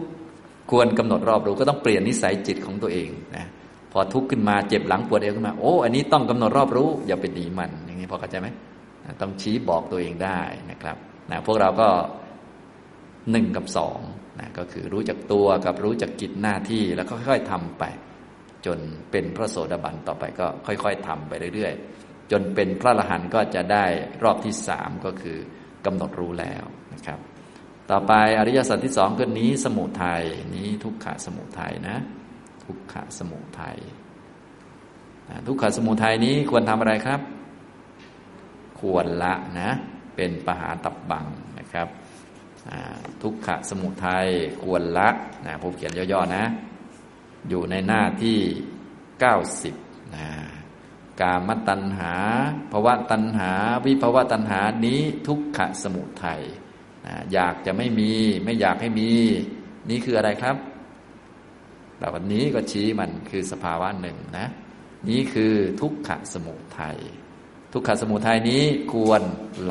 ควรกำหนดรอบรู้ก็ต้องเปลี่ยนนิสัยจิตของตัวเองนะพอทุกข์ขึ้นมาเจ็บหลังปวดเอวขึ้นมาโอ้อันนี้ต้องกำหนดรอบรู้อย่าไปหนีมัน อย่างนี้พอเข้าใจไหมต้องชี้บอกตัวเองได้นะครับนะพวกเราก็หนึ่งกับสองนะก็คือรู้จักตัวกับรู้จักกิจหน้าที่แล้วก็ค่อยๆทำไป จนเป็นพระโสดาบันต่อไปก็ค่อยๆทำไปเรื่อยๆ จนเป็นพระอรหันต์ก็จะได้รอบที่สามก็คือกำหนดรู้แล้ว ต่อไปอริยสัจที่สองคือนี้สมุทัยนี้ทุกขะสมุทัยนะ ทุกขะสมุทัยทุกขะสมุทัยนี้ควรทำอะไรครับ ควรละนะ เป็นปหาตับบังนะครับทุกขะสมุทัยควรละนะผมเขียนย่อๆนะ อยู่ในหน้าที่เก้าสิบนะกามตัณหาภวะตัณหา วิภวะตัณหานี้ทุกขะสมุทัย อยากจะไม่มี ไม่อยากให้มี นี่คืออะไรครับแต่วันนี้ก็ชี้มันคือสภาวะหนึ่งนะ นี่คือทุกขะสมุทัยทุกขะสมุทัยนี้ควร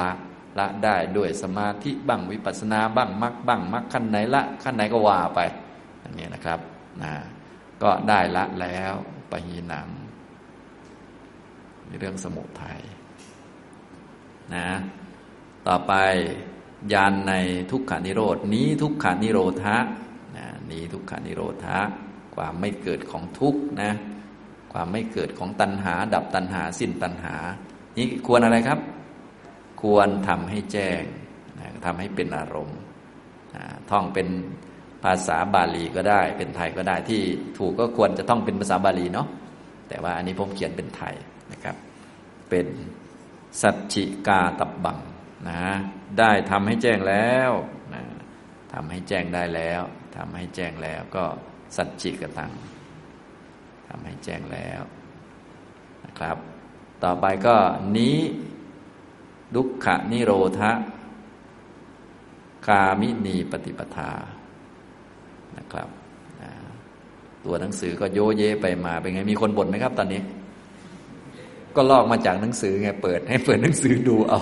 ละละได้ด้วยสมาธิบ้างวิปัสนาบ้างมรรคบ้างมรรคขั้นไหนละขั้นไหนก็ว่าไปอย่างนี้นะครับนะก็ได้ละแล้วปหีนังเรื่องสมุทัยนะ ต่อไป ยานในทุกขานิโรดนี้ทุกขานิโรธะนะนี้ทุกขานิโรธะความไม่เกิดของทุกนะ ความไม่เกิดของตัณหา ดับตัณหาสิ้นตัณหา นี่ควรอะไรครับ ควรทำให้แจ้งนะทำให้เป็นอารมณ์ท่องเป็นภาษาบาลีก็ได้ เป็นไทยก็ได้ที่ถูกก็ควรจะต้องเป็นภาษาบาลีเนาะแต่ว่าอันนี้ผมเขียนเป็นไทยนะครับ เป็นสัจจิกาตับบังนะ ได้ทำให้แจ้งแล้วนะทำให้แจ้งได้แล้วทำให้แจ้งแล้วก็สัจจิกตังทำให้แจ้งแล้วนะครับ ต่อไปก็นี้ดุขะนิโรธะกามินีปฏิปทานะครับตัวหนังสือก็โยเยไปมาเป็นไงมีคนบ่นไหมครับ ตอนนี้ ก็ลอกมาจากหนังสือไงเปิด ให้เปิดหนังสือดูเอา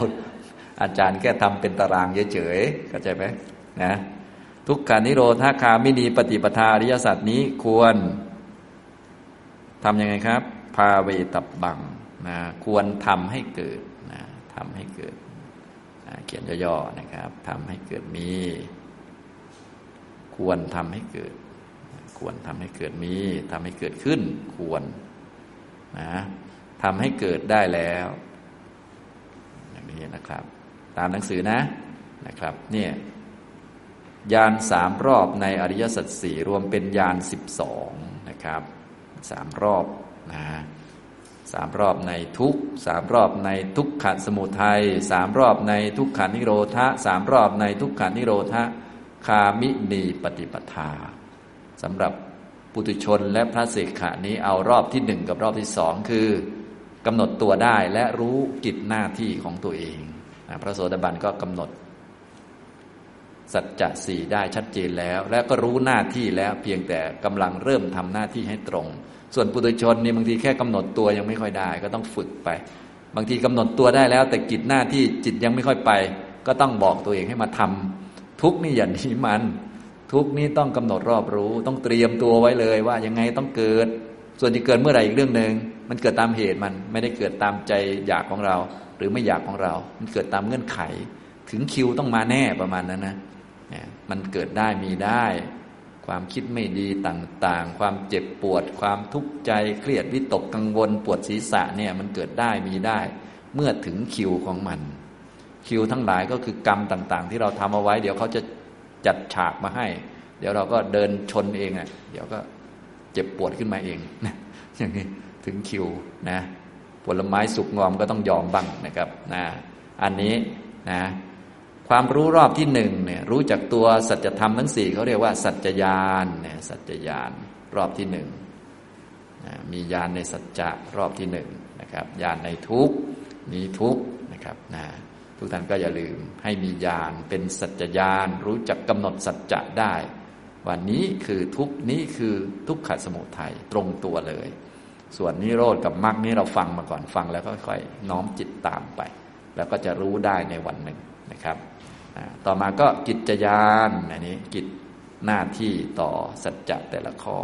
อาจารย์แค่ทำเป็นตารางเฉยๆเข้าใจไหมนะทุกขานิโรธาคามินีปฏิปทาอริยสัจนี้ควรทำยังไงครับ พาเวตับบังนะควรทำให้เกิดนะทำให้เกิดนะเขียนย่อๆนะครับทำให้เกิดมี ควรทำให้เกิด ควรทำให้เกิดมีทำให้เกิดขึ้น ควรนะทำให้เกิดได้แล้ว อย่างนี้นะครับ ตามหนังสือนะนะครับเนี่ยยานสามรอบในอริยสัจสี่รวมเป็นยานสิบสองนะครับสามรอบนะสามรอบในทุกสามรอบในทุกขันสมุทัยสามรอบในทุกขานิโรธะสามรอบในทุกขานิโรธะคามินีปฏิปทาสำหรับปุถุชนและพระเสกขานี้เอารอบที่หนึ่งกับรอบที่สองคือกำหนดตัวได้และรู้กิจหน้าที่ของตัวเอง พระโสดาบันก็กำหนด สัจจะสี่ได้ชัดเจนแล้ว และก็รู้หน้าที่แล้วเพียงแต่กำลังเริ่มทำหน้าที่ให้ตรง ส่วนปุถุชนนี่บางทีแค่กำหนดตัวยังไม่ค่อยได้ ก็ต้องฝึกไป บางทีกำหนดตัวได้แล้ว แต่กิจหน้าที่จิตยังไม่ค่อยไป ก็ต้องบอกตัวเองให้มาทำทุกนี่อย่าหนีมัน ทุกนี่ต้องกำหนดรอบรู้ ต้องเตรียมตัวไว้เลยว่ายังไงต้องเกิด ส่วนจะเกิดเมื่อไหร่อีกเรื่องหนึ่งมันเกิดตามเหตุมันไม่ได้เกิดตามใจอยากของเรา หรือไม่อยากของเรา มันเกิดตามเงื่อนไข ถึงคิวต้องมาแน่ประมาณนั้นนะเนี่ยมันเกิดได้มีได้ ความคิดไม่ดีต่างๆ ความเจ็บปวด ความทุกข์ใจเครียดวิตกกังวล ปวดศีรษะเนี่ยมันเกิดได้มีได้ เมื่อถึงคิวของมัน คิวทั้งหลายก็คือกรรมต่างๆ ที่เราทำเอาไว้ เดี๋ยวเขาจะจัดฉากมาให้ เดี๋ยวเราก็เดินชนเองอะเดี๋ยวก็เจ็บปวดขึ้นมาเองนะอย่างนี้ถึงคิวนะ ผลไม้สุกงอมก็ต้องยอมบ้างนะครับนะอันนี้นะความรู้รอบที่หนึ่งเนี่ยรู้จักตัวสัจธรรมทั้งสี่เขาเรียกว่า สัจญานเนี่ยสัจญานรอบที่หนึ่งนะมีญาณในสัจจะรอบที่หนึ่งนะครับญาณในทุกมีทุกนะครับนะทุกท่านก็อย่าลืมให้มีญาณเป็นสัจญานรู้จักกำหนดสัจจะได้วันนี้คือทุกนี้คือทุกขสมุทัยตรงตัวเลย ส่วนนิโรธกับมรรคนี้เราฟังมาก่อนฟังแล้วก็ค่อยน้อมจิตตามไป แล้วก็จะรู้ได้ในวันหนึ่งนะครับ ต่อมาก็กิจยานอันนี้กิจหน้าที่ต่อสัจจะแต่ละข้อ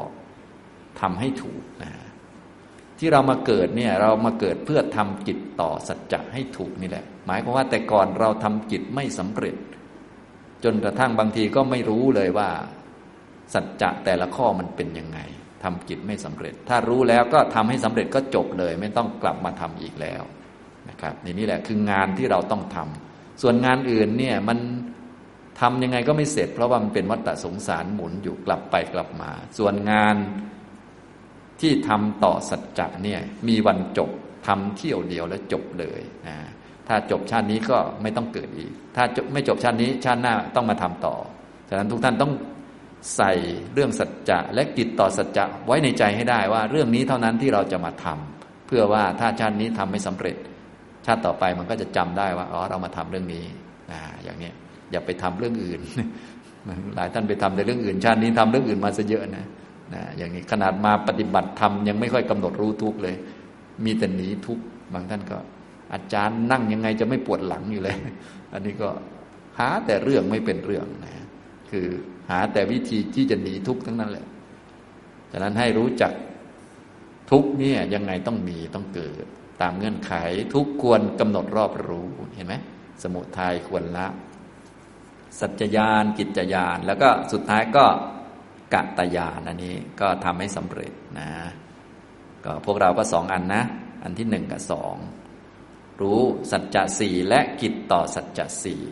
ทำให้ถูกนะที่เรามาเกิดเนี่ยเรามาเกิดเพื่อทำกิจต่อสัจจะให้ถูกนี่แหละ หมายความว่าแต่ก่อนเราทำกิจไม่สำเร็จ จนกระทั่งบางทีก็ไม่รู้เลยว่า สัจจะแต่ละข้อมันเป็นยังไง ทำกิจไม่สำเร็จ ถ้ารู้แล้วก็ทำให้สำเร็จก็จบเลย ไม่ต้องกลับมาทำอีกแล้วนะครับนี่นี่แหละคืองานที่เราต้องทำส่วนงานอื่นเนี่ยมันทำยังไงก็ไม่เสร็จ เพราะว่ามันเป็นวัฏสงสารหมุนอยู่กลับไปกลับมา ส่วนงานที่ทำต่อสัจจะเนี่ยมีวันจบทำเที่ยวเดียวแล้วจบเลยนะถ้าจบชาตินี้ก็ไม่ต้องเกิดอีก ถ้าไม่จบชาตินี้ชาติหน้าต้องมาทำต่อฉะนั้นทุกท่านต้อง ใส่เรื่องสัจจะและกิจต่อสัจจะไว้ในใจให้ได้ว่า เรื่องนี้เท่านั้นที่เราจะมาทำเพื่อว่าถ้าชาตินี้ทำไม่สำเร็จ ชาติต่อไปมันก็จะจำได้ว่าอ๋อเรามาทำเรื่องนี้นะอย่างนี้อย่าไปทำเรื่องอื่น หลายท่านไปทำในเรื่องอื่น ชาตินี้ทำเรื่องอื่นมาซะเยอะนะนะอย่างนี้ขนาดมาปฏิบัติธรรมยังไม่ค่อยกำหนดรู้ทุกเลย มีแต่หนีทุกบางท่านก็ อาจารย์นั่งยังไงจะไม่ปวดหลังอยู่เลย อันนี้ก็หาแต่เรื่องไม่เป็นเรื่องนะคือ หาแต่วิธีที่จะหนีทุกข์ทั้งนั้นแหละฉะนั้นให้รู้จักทุกเนี่ยยังไงต้องมีต้องเกิด ตามเงื่อนไขทุกควรกำหนดรอบรู้เห็นไหมสมุทัยควรละ สัจจญาณกิจญาณแล้วก็สุดท้ายก็กะตญาณอันนี้ก็ทำให้สำเร็จนะก็พวกเราก็สองอันนะ อันที่หนึ่งกับสองรู้สัจจะสี่และกิจต่อสัจจะสี่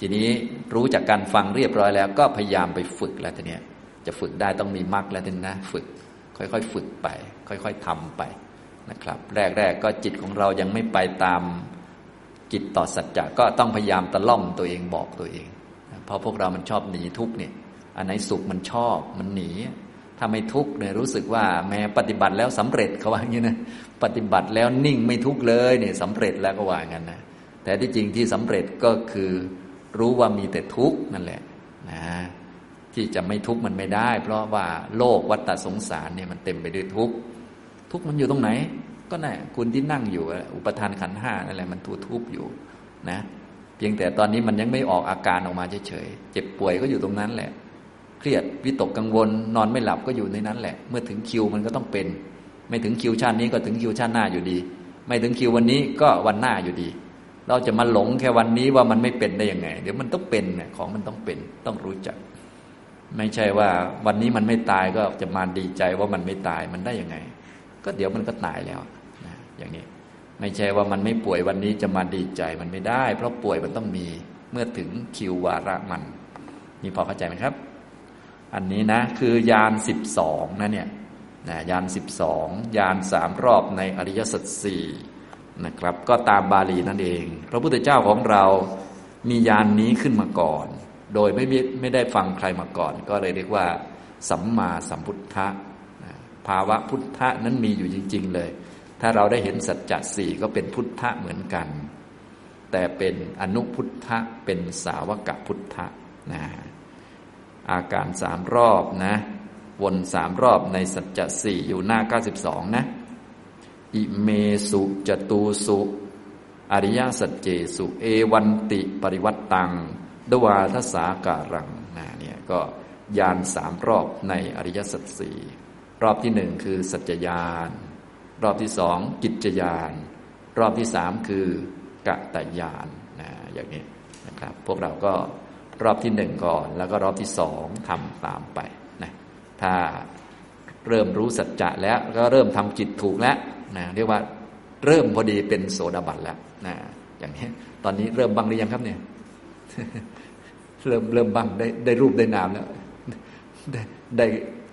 ทีนี้รู้จากการฟังเรียบร้อยแล้ว ก็พยายามไปฝึกแล้วทีนี้จะฝึกได้ต้องมีมรรคแล้วทีนี้นะฝึก ค่อยๆฝึกไป ค่อยๆทำไปนะครับ แรกๆก็จิตของเรายังไม่ไปตามกิจต่อสัจจะก็ต้องพยายามตะล่อมตัวเองบอกตัวเอง เพราะพวกเรามันชอบหนีทุกเนี่ยอันไหนสุขมันชอบมันหนี ถ้าไม่ทุกเนี่ยรู้สึกว่าแม้ปฏิบัติแล้วสำเร็จเขาว่าอย่างนี้นะปฏิบัติแล้วนิ่งไม่ทุกเลยเนี่ยสำเร็จแล้วก็ว่างั้นนะแต่ที่จริงที่สำเร็จก็คือ รู้ว่ามีแต่ทุกข์นั่นแหละนะที่จะไม่ทุกข์มันไม่ได้ เพราะว่าโลกวัฏสงสารเนี่ยมันเต็มไปด้วยทุกข์ทุกข์มันอยู่ตรงไหน ก็น่ะคุณที่นั่งอยู่อุปทานขันห้านั่นแหละมันทุทุกข์อยู่นะเพียงแต่ตอนนี้มันยังไม่ออกอาการออกมาเฉยๆเจ็บป่วยก็อยู่ตรงนั้นแหละ เครียดวิตกกังวล นอนไม่หลับก็อยู่ในนั้นแหละ เมื่อถึงคิวมันก็ต้องเป็น ไม่ถึงคิวชาตินี้ก็ถึงคิวชาติหน้าอยู่ดี ไม่ถึงคิววันนี้ก็วันหน้าอยู่ดี เราจะมาหลงแค่วันนี้ว่ามันไม่เป็นได้ยังไง เดี๋ยวมันต้องเป็นของมันต้องเป็นต้องรู้จัก ไม่ใช่ว่าวันนี้มันไม่ตายก็จะมาดีใจว่ามันไม่ตายมันได้ยังไง ก็เดี๋ยวมันก็ตายแล้วนะอย่างนี้ ไม่ใช่ว่ามันไม่ป่วยวันนี้จะมาดีใจมันไม่ได้ เพราะป่วยมันต้องมีเมื่อถึงคิววาระมันนี่พอเข้าใจไหมครับ อันนี้นะคือยานสิบสองนะเนี่ยนะยานสิบสองยานสามรอบในอริยสัจสี่ นะครับ ก็ตามบาลีนั่นเอง พระพุทธเจ้าของเรามียานนี้ขึ้นมาก่อน โดยไม่ไม่ได้ฟังใครมาก่อน ก็เลยเรียกว่า สัมมาสัมพุทธะภาวะพุทธะนั้นมีอยู่จริง ๆ เลย ถ้าเราได้เห็นสัจจะสี่ก็เป็นพุทธะเหมือนกัน แต่เป็นอนุพุทธะเป็นสาวกพุทธะนะอาการสามรอบนะ วนสามรอบในสัจจะสี่อยู่หน้าเก้าสิบสองนะ อิเมสุจตูสุ อริยสัจเจสุ เอวันติปริวัตตัง ดวาทสาการังนะเนี่ยก็ยานสามรอบในอริยสัจสี่รอบที่หนึ่งคือสัจจยาน รอบที่สองกิจยาน รอบที่สามคือกะตยานนะอย่างนี้นะครับ พวกเราก็รอบที่หนึ่งก่อน แล้วก็รอบที่สองทำตามไปนะถ้าเริ่มรู้สัจจะแล้วก็เริ่มทำจิตถูกแล้ว นะเรียกว่าเริ่มพอดีเป็นโสดาบันแล้วนะอย่างนี้ตอนนี้เริ่มบังหรือยังครับเนี่ย เริ่มเริ่มบังได้ได้รูปได้นามแล้ว ได้ได้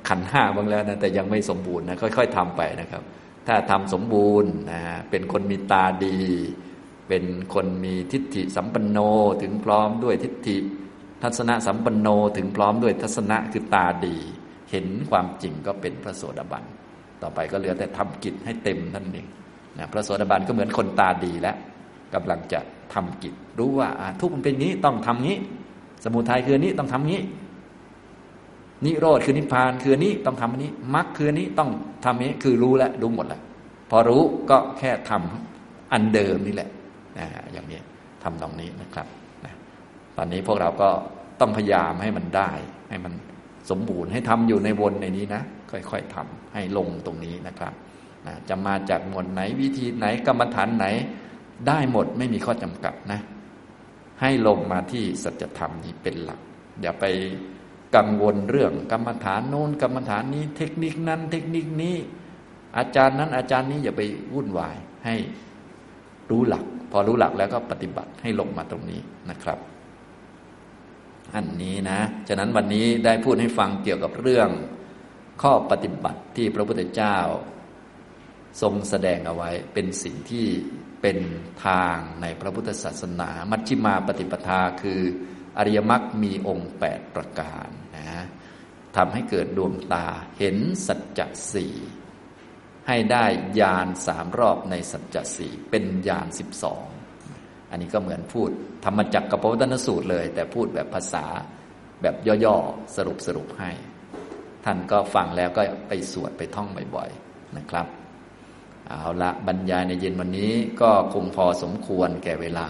ขันห้าบ้างแล้วนะแต่ยังไม่สมบูรณ์นะค่อย ๆทำไปนะครับ ถ้าทำสมบูรณ์นะเป็นคนมีตาดี เป็นคนมีทิฏฐิสัมปันโนถึงพร้อมด้วยทิฏฐิ ทัศนะสัมปันโนถึงพร้อมด้วยทัศนะคือตาดี เห็นความจริงก็เป็นพระโสดาบัน ต่อไปก็เหลือแต่ทำกิจให้เต็มนั่นเองนะพระโสดาบันก็เหมือนคนตาดีแล้วกำลังจะทำกิจ รู้ว่าทุกข์มันเป็นนี้ต้องทำงี้ สมุทัยคือนี้ต้องทำงี้ นิโรธคือนิพพานคือนี้ต้องทำอันนี้มรรคคือนี้ต้องทำนี้คือรู้แล้วรู้หมดแล้วพอรู้ก็แค่ทำอันเดิมนี่แหละนะอย่างนี้ทำตรงนี้นะครับตอนนี้พวกเราก็ต้องพยายามให้มันได้ ให้มันสมบูรณ์ให้ทำอยู่ในวนในนี้นะ ค่อยๆทำให้ลงตรงนี้นะครับจะมาจากหมวดไหนวิธีไหนกรรมฐานไหน ได้หมดไม่มีข้อจำกัดนะ ให้ลงมาที่สัจธรรมนี้เป็นหลัก อย่าไปกังวลเรื่องกรรมฐานโน้นกรรมฐานนี้ เทคนิคนั้น เทคนิคนี้ อาจารย์นั้นอาจารย์นี้อย่าไปวุ่นวายให้รู้หลัก พอรู้หลักแล้วก็ปฏิบัติให้ลงมาตรงนี้นะครับ อันนี้นะ ฉะนั้นวันนี้ได้พูดให้ฟังเกี่ยวกับเรื่อง ข้อปฏิบัติที่พระพุทธเจ้า ทรงแสดงเอาไว้เป็นสิ่งที่เป็นทางในพระพุทธศาสนา มัชฌิมาปฏิปทาคืออริยมรรคมีองค์แปดประการนะทำให้เกิดดวงตาเห็นสัจจะสี่ให้ได้ญาณสามรอบในสัจจะสี่เป็นญาณสิบสองอันนี้ก็เหมือนพูดธรรมจักรกับพระวัฒนสูตรเลย แต่พูดแบบภาษาแบบย่อๆ สรุปสรุปให้ ท่านก็ฟังแล้วก็ไปสวดไปท่องบ่อยๆนะครับ เอาละบรรยายในเย็นวันนี้ก็คงพอสมควรแก่เวลา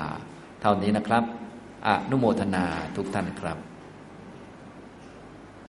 เท่านี้นะครับอนุโมทนาทุกท่านครับ